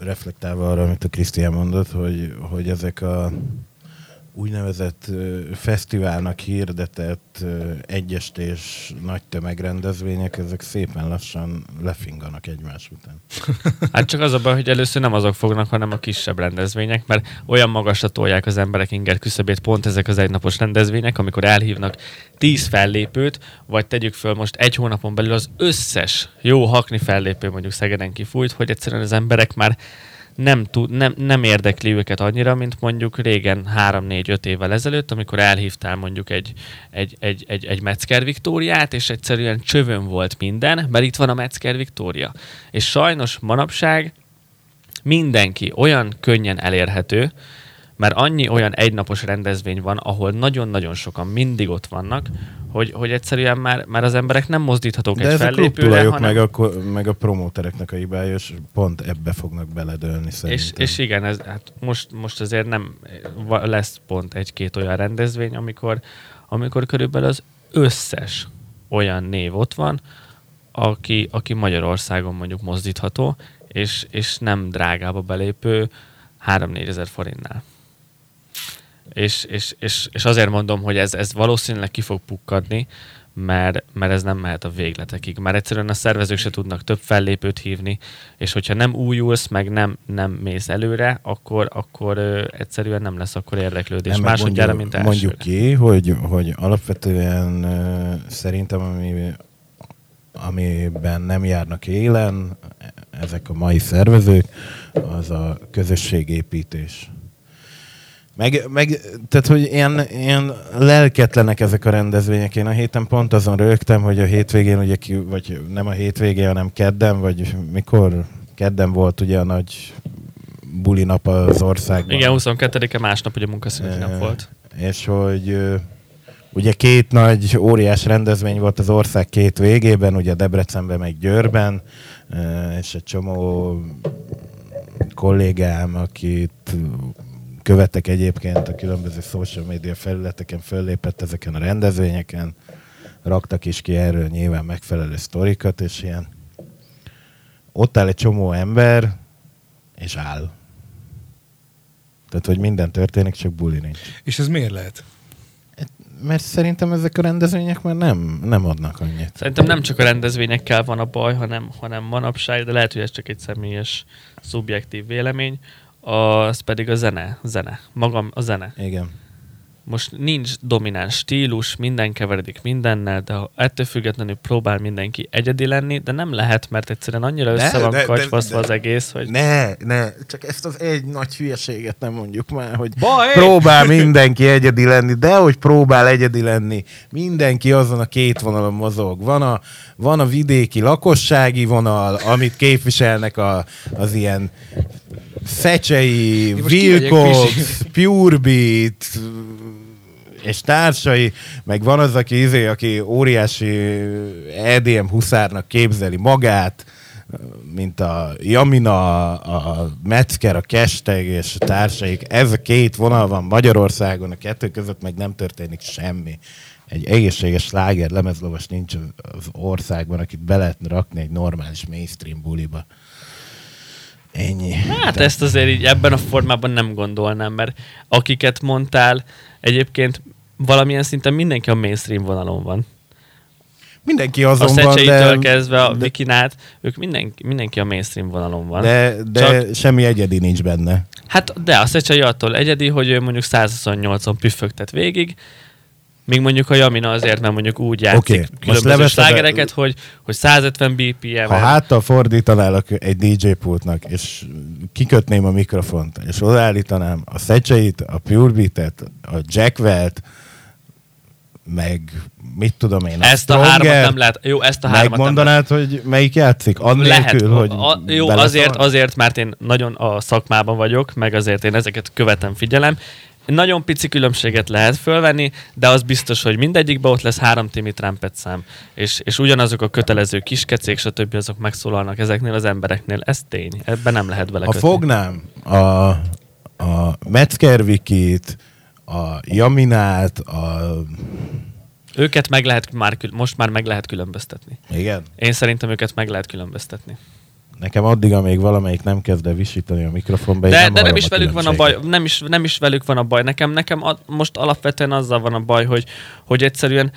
reflektálva arra, amit a Krisztián mondott, hogy, hogy ezek a úgynevezett fesztiválnak hirdetett egyestés nagy tömegrendezvények, ezek szépen lassan lefinganak egymás után. (laughs) Hát csak az a baj, hogy először nem azok fognak, hanem a kisebb rendezvények, mert olyan magasra tolják az emberek inger küszöbét pont ezek az egynapos rendezvények, amikor elhívnak tíz fellépőt, vagy tegyük föl most egy hónapon belül az összes jó hakni fellépő mondjuk Szegeden kifújt, hogy egyszerűen az emberek már nem, tud, nem, nem érdekli őket annyira, mint mondjuk régen 3-4-5 évvel ezelőtt, amikor elhívtál mondjuk egy, egy, egy, egy, egy Metzger Viktóriát, és egyszerűen csövön volt minden, mert itt van a Metzger Viktória. És sajnos manapság mindenki olyan könnyen elérhető, mert annyi olyan egynapos rendezvény van, ahol nagyon-nagyon sokan mindig ott vannak, hogy, hogy egyszerűen már, már az emberek nem mozdíthatók De egy ez a klubtulajok hanem... meg a, meg a promótereknek a hibája, és pont ebbe fognak beledőlni szerintem. És, és igen, ez, hát most, most azért nem lesz pont egy-két olyan rendezvény, amikor, amikor körülbelül az összes olyan név ott van, aki, aki Magyarországon mondjuk mozdítható, és, és nem drágába belépő 3-4 ezer forintnál. És, és, és, és azért mondom, hogy ez, ez valószínűleg ki fog pukkadni, mert, mert ez nem mehet a végletekig. Már egyszerűen a szervezők se tudnak több fellépőt hívni, és hogyha nem újulsz, meg nem, nem mész előre, akkor, akkor ö, egyszerűen nem lesz akkor érdeklődés. Nem, Másodjára, mondjuk, mint elsőre. mondjuk ki, hogy, hogy alapvetően ö, szerintem, ami, amiben nem járnak élen ezek a mai szervezők, az a közösségépítés. Meg, meg tehát, hogy ilyen, ilyen lelketlenek ezek a rendezvények. Én a héten pont azon rögtem, hogy a hétvégén, ugye ki, vagy nem a hétvégén, hanem kedden, vagy mikor kedden volt ugye a nagy buli nap az országban. Igen, 22-e másnap ugye munkaszüneti nap Ö, volt. És hogy ugye két nagy, óriás rendezvény volt az ország két végében, ugye Debrecenben meg Győrben, és egy csomó kollégám, akit követek egyébként a különböző social media felületeken, föllépett ezeken a rendezvényeken, raktak is ki erről nyilván megfelelő sztorikat, és ilyen ott áll egy csomó ember, és áll. Tehát, hogy minden történik, csak buli nincs. És ez miért lehet? Mert szerintem ezek a rendezvények már nem, nem adnak annyit. Szerintem nem csak a rendezvényekkel van a baj, hanem, hanem manapság, de lehet, hogy ez csak egy személyes, szubjektív vélemény, az pedig a zene. zene. Magam a zene. Igen. Most nincs domináns stílus, minden keveredik mindennel, de ettől függetlenül próbál mindenki egyedi lenni, de nem lehet, mert egyszerűen annyira De- össze van de- de- az egész, hogy Ne, ne, csak ezt az egy nagy hülyeséget nem mondjuk már, hogy Baj! próbál mindenki egyedi lenni, de hogy próbál egyedi lenni, mindenki azon a két vonalon mozog. Van a, van a vidéki lakossági vonal, amit képviselnek a, az ilyen Szecsei, Wilcox, pisi. Purebeat, és társai, meg van az, aki, izé, aki óriási EDM huszárnak képzeli magát, mint a Jamina, a Metzger, a Kesteg és a társaik. Ez a két vonal van Magyarországon, a kettő között meg nem történik semmi. Egy egészséges sláger lemezlovas nincs az országban, akit be lehetne rakni egy normális mainstream buliba. Ennyi. Hát ezt azért így ebben a formában nem gondolnám, mert akiket mondtál, egyébként valamilyen szinten mindenki a mainstream vonalon van. Mindenki A azon van, Szecseitől de, kezdve a de, Vikinát, ők mindenki, mindenki a mainstream vonalon van. de, de Csak- semmi egyedi nincs benne. Hát de a Szecsei attól egyedi, hogy ő mondjuk 128-on püffögtet végig, míg mondjuk a Jamina azért, mert mondjuk úgy játszik okay, különböző leveszed a- slágereket, hogy, hogy 150 BPM. Ha háttal fordítanál egy DJ pultnak, és kikötném a mikrofont, és odaállítanám a Szecseit, a Pure Beat-et, a Jackwell-t, meg mit tudom én, ezt a Stronger-t, hármat nem lehet, jó, ezt a hármat nem Megmondanád, hogy melyik játszik? lehet. Annélkül, hogy a, a, jó, azért, azért, mert én nagyon a szakmában vagyok, meg azért én ezeket követem, figyelem. Nagyon pici különbséget lehet fölvenni, de az biztos, hogy mindegyikben ott lesz három Timmy Trumpet szám, és, és ugyanazok a kötelező kiskecék, stb. azok megszólalnak ezeknél az embereknél. Ez tény. Ebben nem lehet Ha belekötni. fognám a, a Metzger Wikit, a Jaminát, a... Őket meg lehet már, most már meg lehet különböztetni. Igen? Én szerintem őket meg lehet különböztetni. Nekem addig, amíg valamelyik nem kezd el visítani a mikrofonba, De, nem de nem is velük van a baj, nem is, nem is velük van a baj. Nekem, nekem a, most alapvetően azzal van a baj, hogy, hogy egyszerűen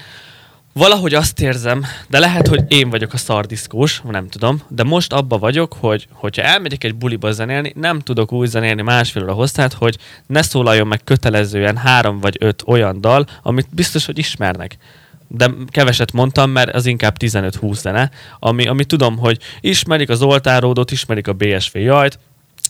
valahogy azt érzem, de lehet, hogy én vagyok a szardiszkós, nem tudom, de most abba vagyok, hogy hogyha elmegyek egy buliba zenélni, nem tudok úgy zenélni másfél óra hosszát, hogy ne szólaljon meg kötelezően három vagy öt olyan dal, amit biztos, hogy ismernek. De keveset mondtam, mert az inkább 15-20 zene, ami, ami tudom, hogy ismerik az Oltáródot, ismerik a BSV jajt,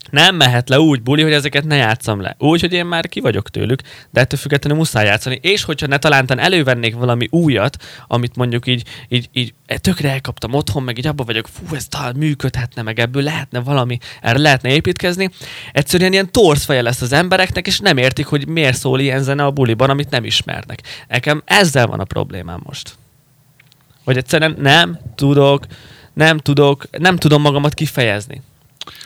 nem mehet le úgy buli, hogy ezeket ne játszam le. Úgy, hogy én már ki vagyok tőlük, de ettől függetlenül muszáj játszani. És hogyha ne talántán elővennék valami újat, amit mondjuk így, így, így e, tökre elkaptam otthon, meg így abba vagyok, fú, ez talán működhetne, meg ebből lehetne valami, erre lehetne építkezni. Egyszerűen ilyen torszfeje lesz az embereknek, és nem értik, hogy miért szól ilyen zene a buliban, amit nem ismernek. Nekem ezzel van a problémám most. Hogy egyszerűen nem tudok, nem tudok, nem tudom magamat kifejezni.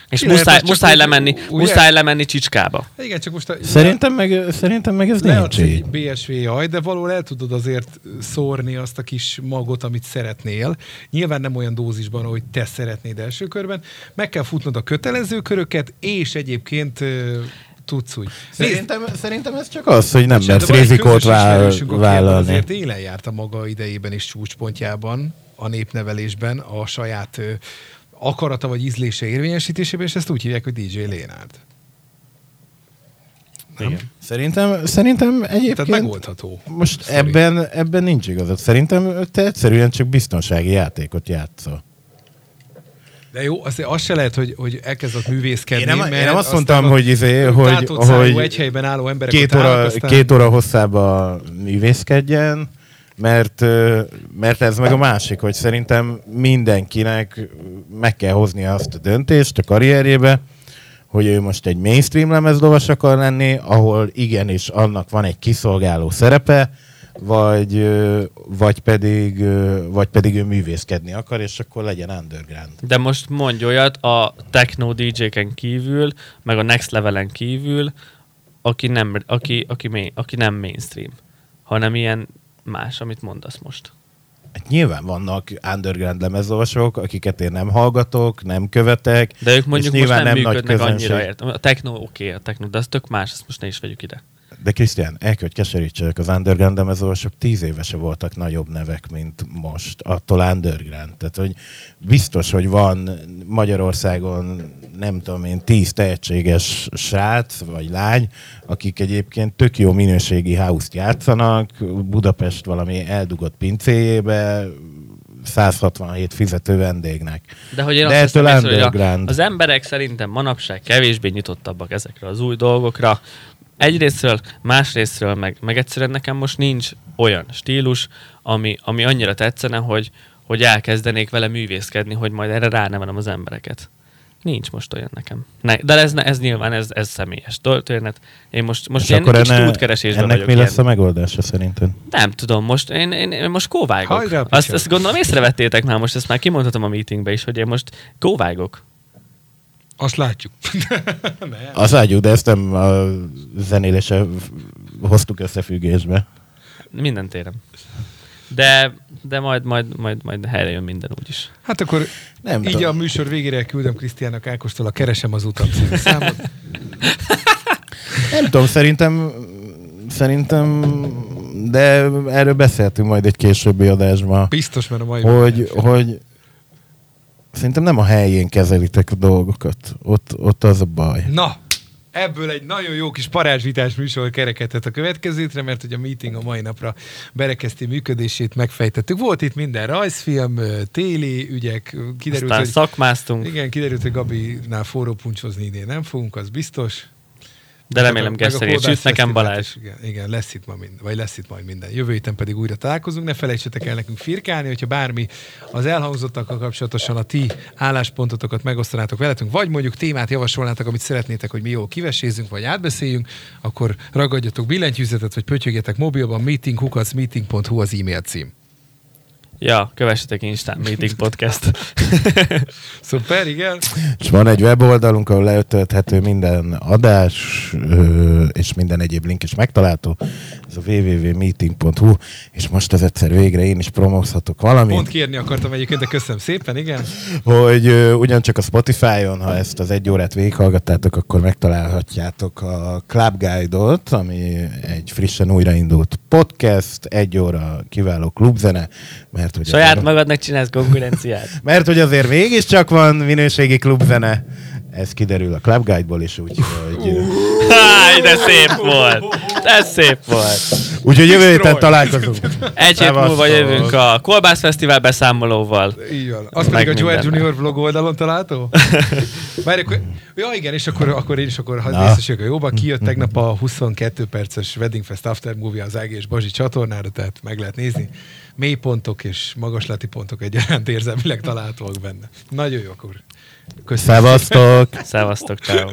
És lehet, muszáj, muszáj, lemenni, ugye? muszáj lemenni csicskába. Igen, csak most a, Szerintem meg, szerintem meg ez nincs egy így. BSV jaj, de valahol el tudod azért szórni azt a kis magot, amit szeretnél. Nyilván nem olyan dózisban, hogy te szeretnéd első körben. Meg kell futnod a kötelező köröket, és egyébként tudsz úgy. Nézd, Szerintem, szerintem ez csak az, hogy nem mersz rizikót vállalni. Azért élen járt a maga idejében és csúcspontjában, a népnevelésben, a saját akarata vagy ízlése érvényesítésében, és ezt úgy hívják, hogy DJ Lénárd. Igen. Szerintem, szerintem egyébként... Tehát megoldható. Most Sztori. ebben, ebben nincs igazad. Szerintem te egyszerűen csak biztonsági játékot játszol. De jó, azt, azt se lehet, hogy, hogy elkezdett művészkedni. Én nem, mert én nem azt mondtam, hogy, izé, hogy, hogy egy helyben álló emberek két óra, állnak, aztán... két óra hosszába művészkedjen, mert, mert ez meg a másik, hogy szerintem mindenkinek meg kell hoznia azt a döntést a karrierjébe, hogy ő most egy mainstream lemezlovas akar lenni, ahol igenis annak van egy kiszolgáló szerepe, vagy, vagy, pedig, vagy pedig ő művészkedni akar, és akkor legyen underground. De most mondj olyat a techno DJ-ken kívül, meg a next levelen kívül, aki nem, aki, aki, aki nem mainstream, hanem ilyen más, amit mondasz most. Hát nyilván vannak underground lemezolvasók, akiket én nem hallgatok, nem követek. De ők mondjuk most nem, nem nagy működnek közönség. annyira, értem. A techno oké, okay, a techno, de az tök más, ezt most ne is vegyük ide. De Krisztián, el kell, hogy keserítsenek, az underground lemezolvasók tíz évese voltak nagyobb nevek, mint most, attól underground. Tehát, hogy biztos, hogy van Magyarországon, nem tudom én, tíz tehetséges srác vagy lány, akik egyébként tök jó minőségi house-t játszanak, Budapest valami eldugott pincéjébe, 167 fizető vendégnek. De hogy én De azt ettől hiszem, hogy a, az emberek szerintem manapság kevésbé nyitottabbak ezekre az új dolgokra. Egyrésztről, másrésztről meg, meg egyszerűen nekem most nincs olyan stílus, ami, ami annyira tetszene, hogy, hogy elkezdenék vele művészkedni, hogy majd erre ránevelem az embereket. Nincs most olyan nekem. Ne, de ez, ez nyilván, ez, ez személyes történet. Én most, most És ilyen akkor kicsit enne, útkeresésben ennek vagyok. mi lesz a megoldása szerinted? Nem tudom, most én, én, én most kóvágok. Hajrá, azt, azt gondolom észrevettétek már most, ezt már kimondhatom a meetingbe is, hogy én most kóvágok. Azt látjuk. (laughs) nem. Az ágyuk, de ezt nem a zenélése hoztuk összefüggésbe. Minden téren. De, de majd, majd, majd, majd helyre jön minden úgyis. Hát akkor Nem így tudom. a műsor végére küldöm Krisztiának Ákostól a Keresem az utam című számot. (laughs) Nem tudom, szerintem szerintem, de erről beszéltünk majd egy későbbi adásban, Biztos, mert a mai... hogy, hogy szerintem nem a helyén kezelitek a dolgokat. Ott, ott az a baj. Na, ebből egy nagyon jó kis parázsvitás műsor kerekedhet a következőtre, mert hogy a meeting a mai napra berekezti működését, megfejtettük. Volt itt minden rajzfilm, téli ügyek, kiderült, Aztán hogy... szakmáztunk, Igen, kiderült, hogy Gabinál forró puncshozni idén nem fogunk, az biztos. De remélem Geszter és süt nekem Balázs. is, Igen, igen, lesz itt ma minden, vagy lesz itt majd minden. Jövő héten pedig újra találkozunk. Ne felejtsetek el nekünk firkálni, hogyha bármi az elhangzottakkal kapcsolatosan a ti álláspontotokat megosztanátok veletek, vagy mondjuk témát javasolnátok, amit szeretnétek, hogy mi jól kivesézzünk, vagy átbeszéljünk, akkor ragadjatok billentyűzetet, vagy pötyögjetek mobilban, meeting.meeting.hu az e-mail cím. Ja, kövessetek Instán Meeting Podcast. (laughs) Szuper, igen. És van egy weboldalunk, ahol leötölthető minden adás, és minden egyéb link is megtalálható. Ez a www.meeting.hu, és most ez egyszer végre én is promózhatok valamit. Pont kérni akartam egyébként, de köszönöm szépen, igen. hogy ugyancsak a Spotify-on, ha ezt az egy órát végighallgattátok, akkor megtalálhatjátok a Club Guide-ot, ami egy frissen újraindult podcast, egy óra kiváló klubzene, mert hogy, Saját azért, magadnak csinálsz konkurenciát. mert hogy azért mégiscsak van minőségi klubzene, ez kiderül a Club Guide-ból is, úgyhogy, Háj, de szép volt! De szép volt! úgyhogy jövő héten találkozunk. Egy hét múlva jövünk a Kolbász Fesztivál beszámolóval. Így van. Az pedig a Joel. Junior vlog oldalon található? (laughs) Várj, akkor... Ja, igen, és akkor, akkor én is akkor részesek a jóba. Kijött tegnap a 22 perces Wedding Fest After Movie az Ági és Bazsi csatornára, tehát meg lehet nézni. Mélypontok és magaslati pontok egyaránt érzelmileg találhatóak benne. Nagyon jó, akkor köszönöm. Szevasztok! Szevasztok, ciao.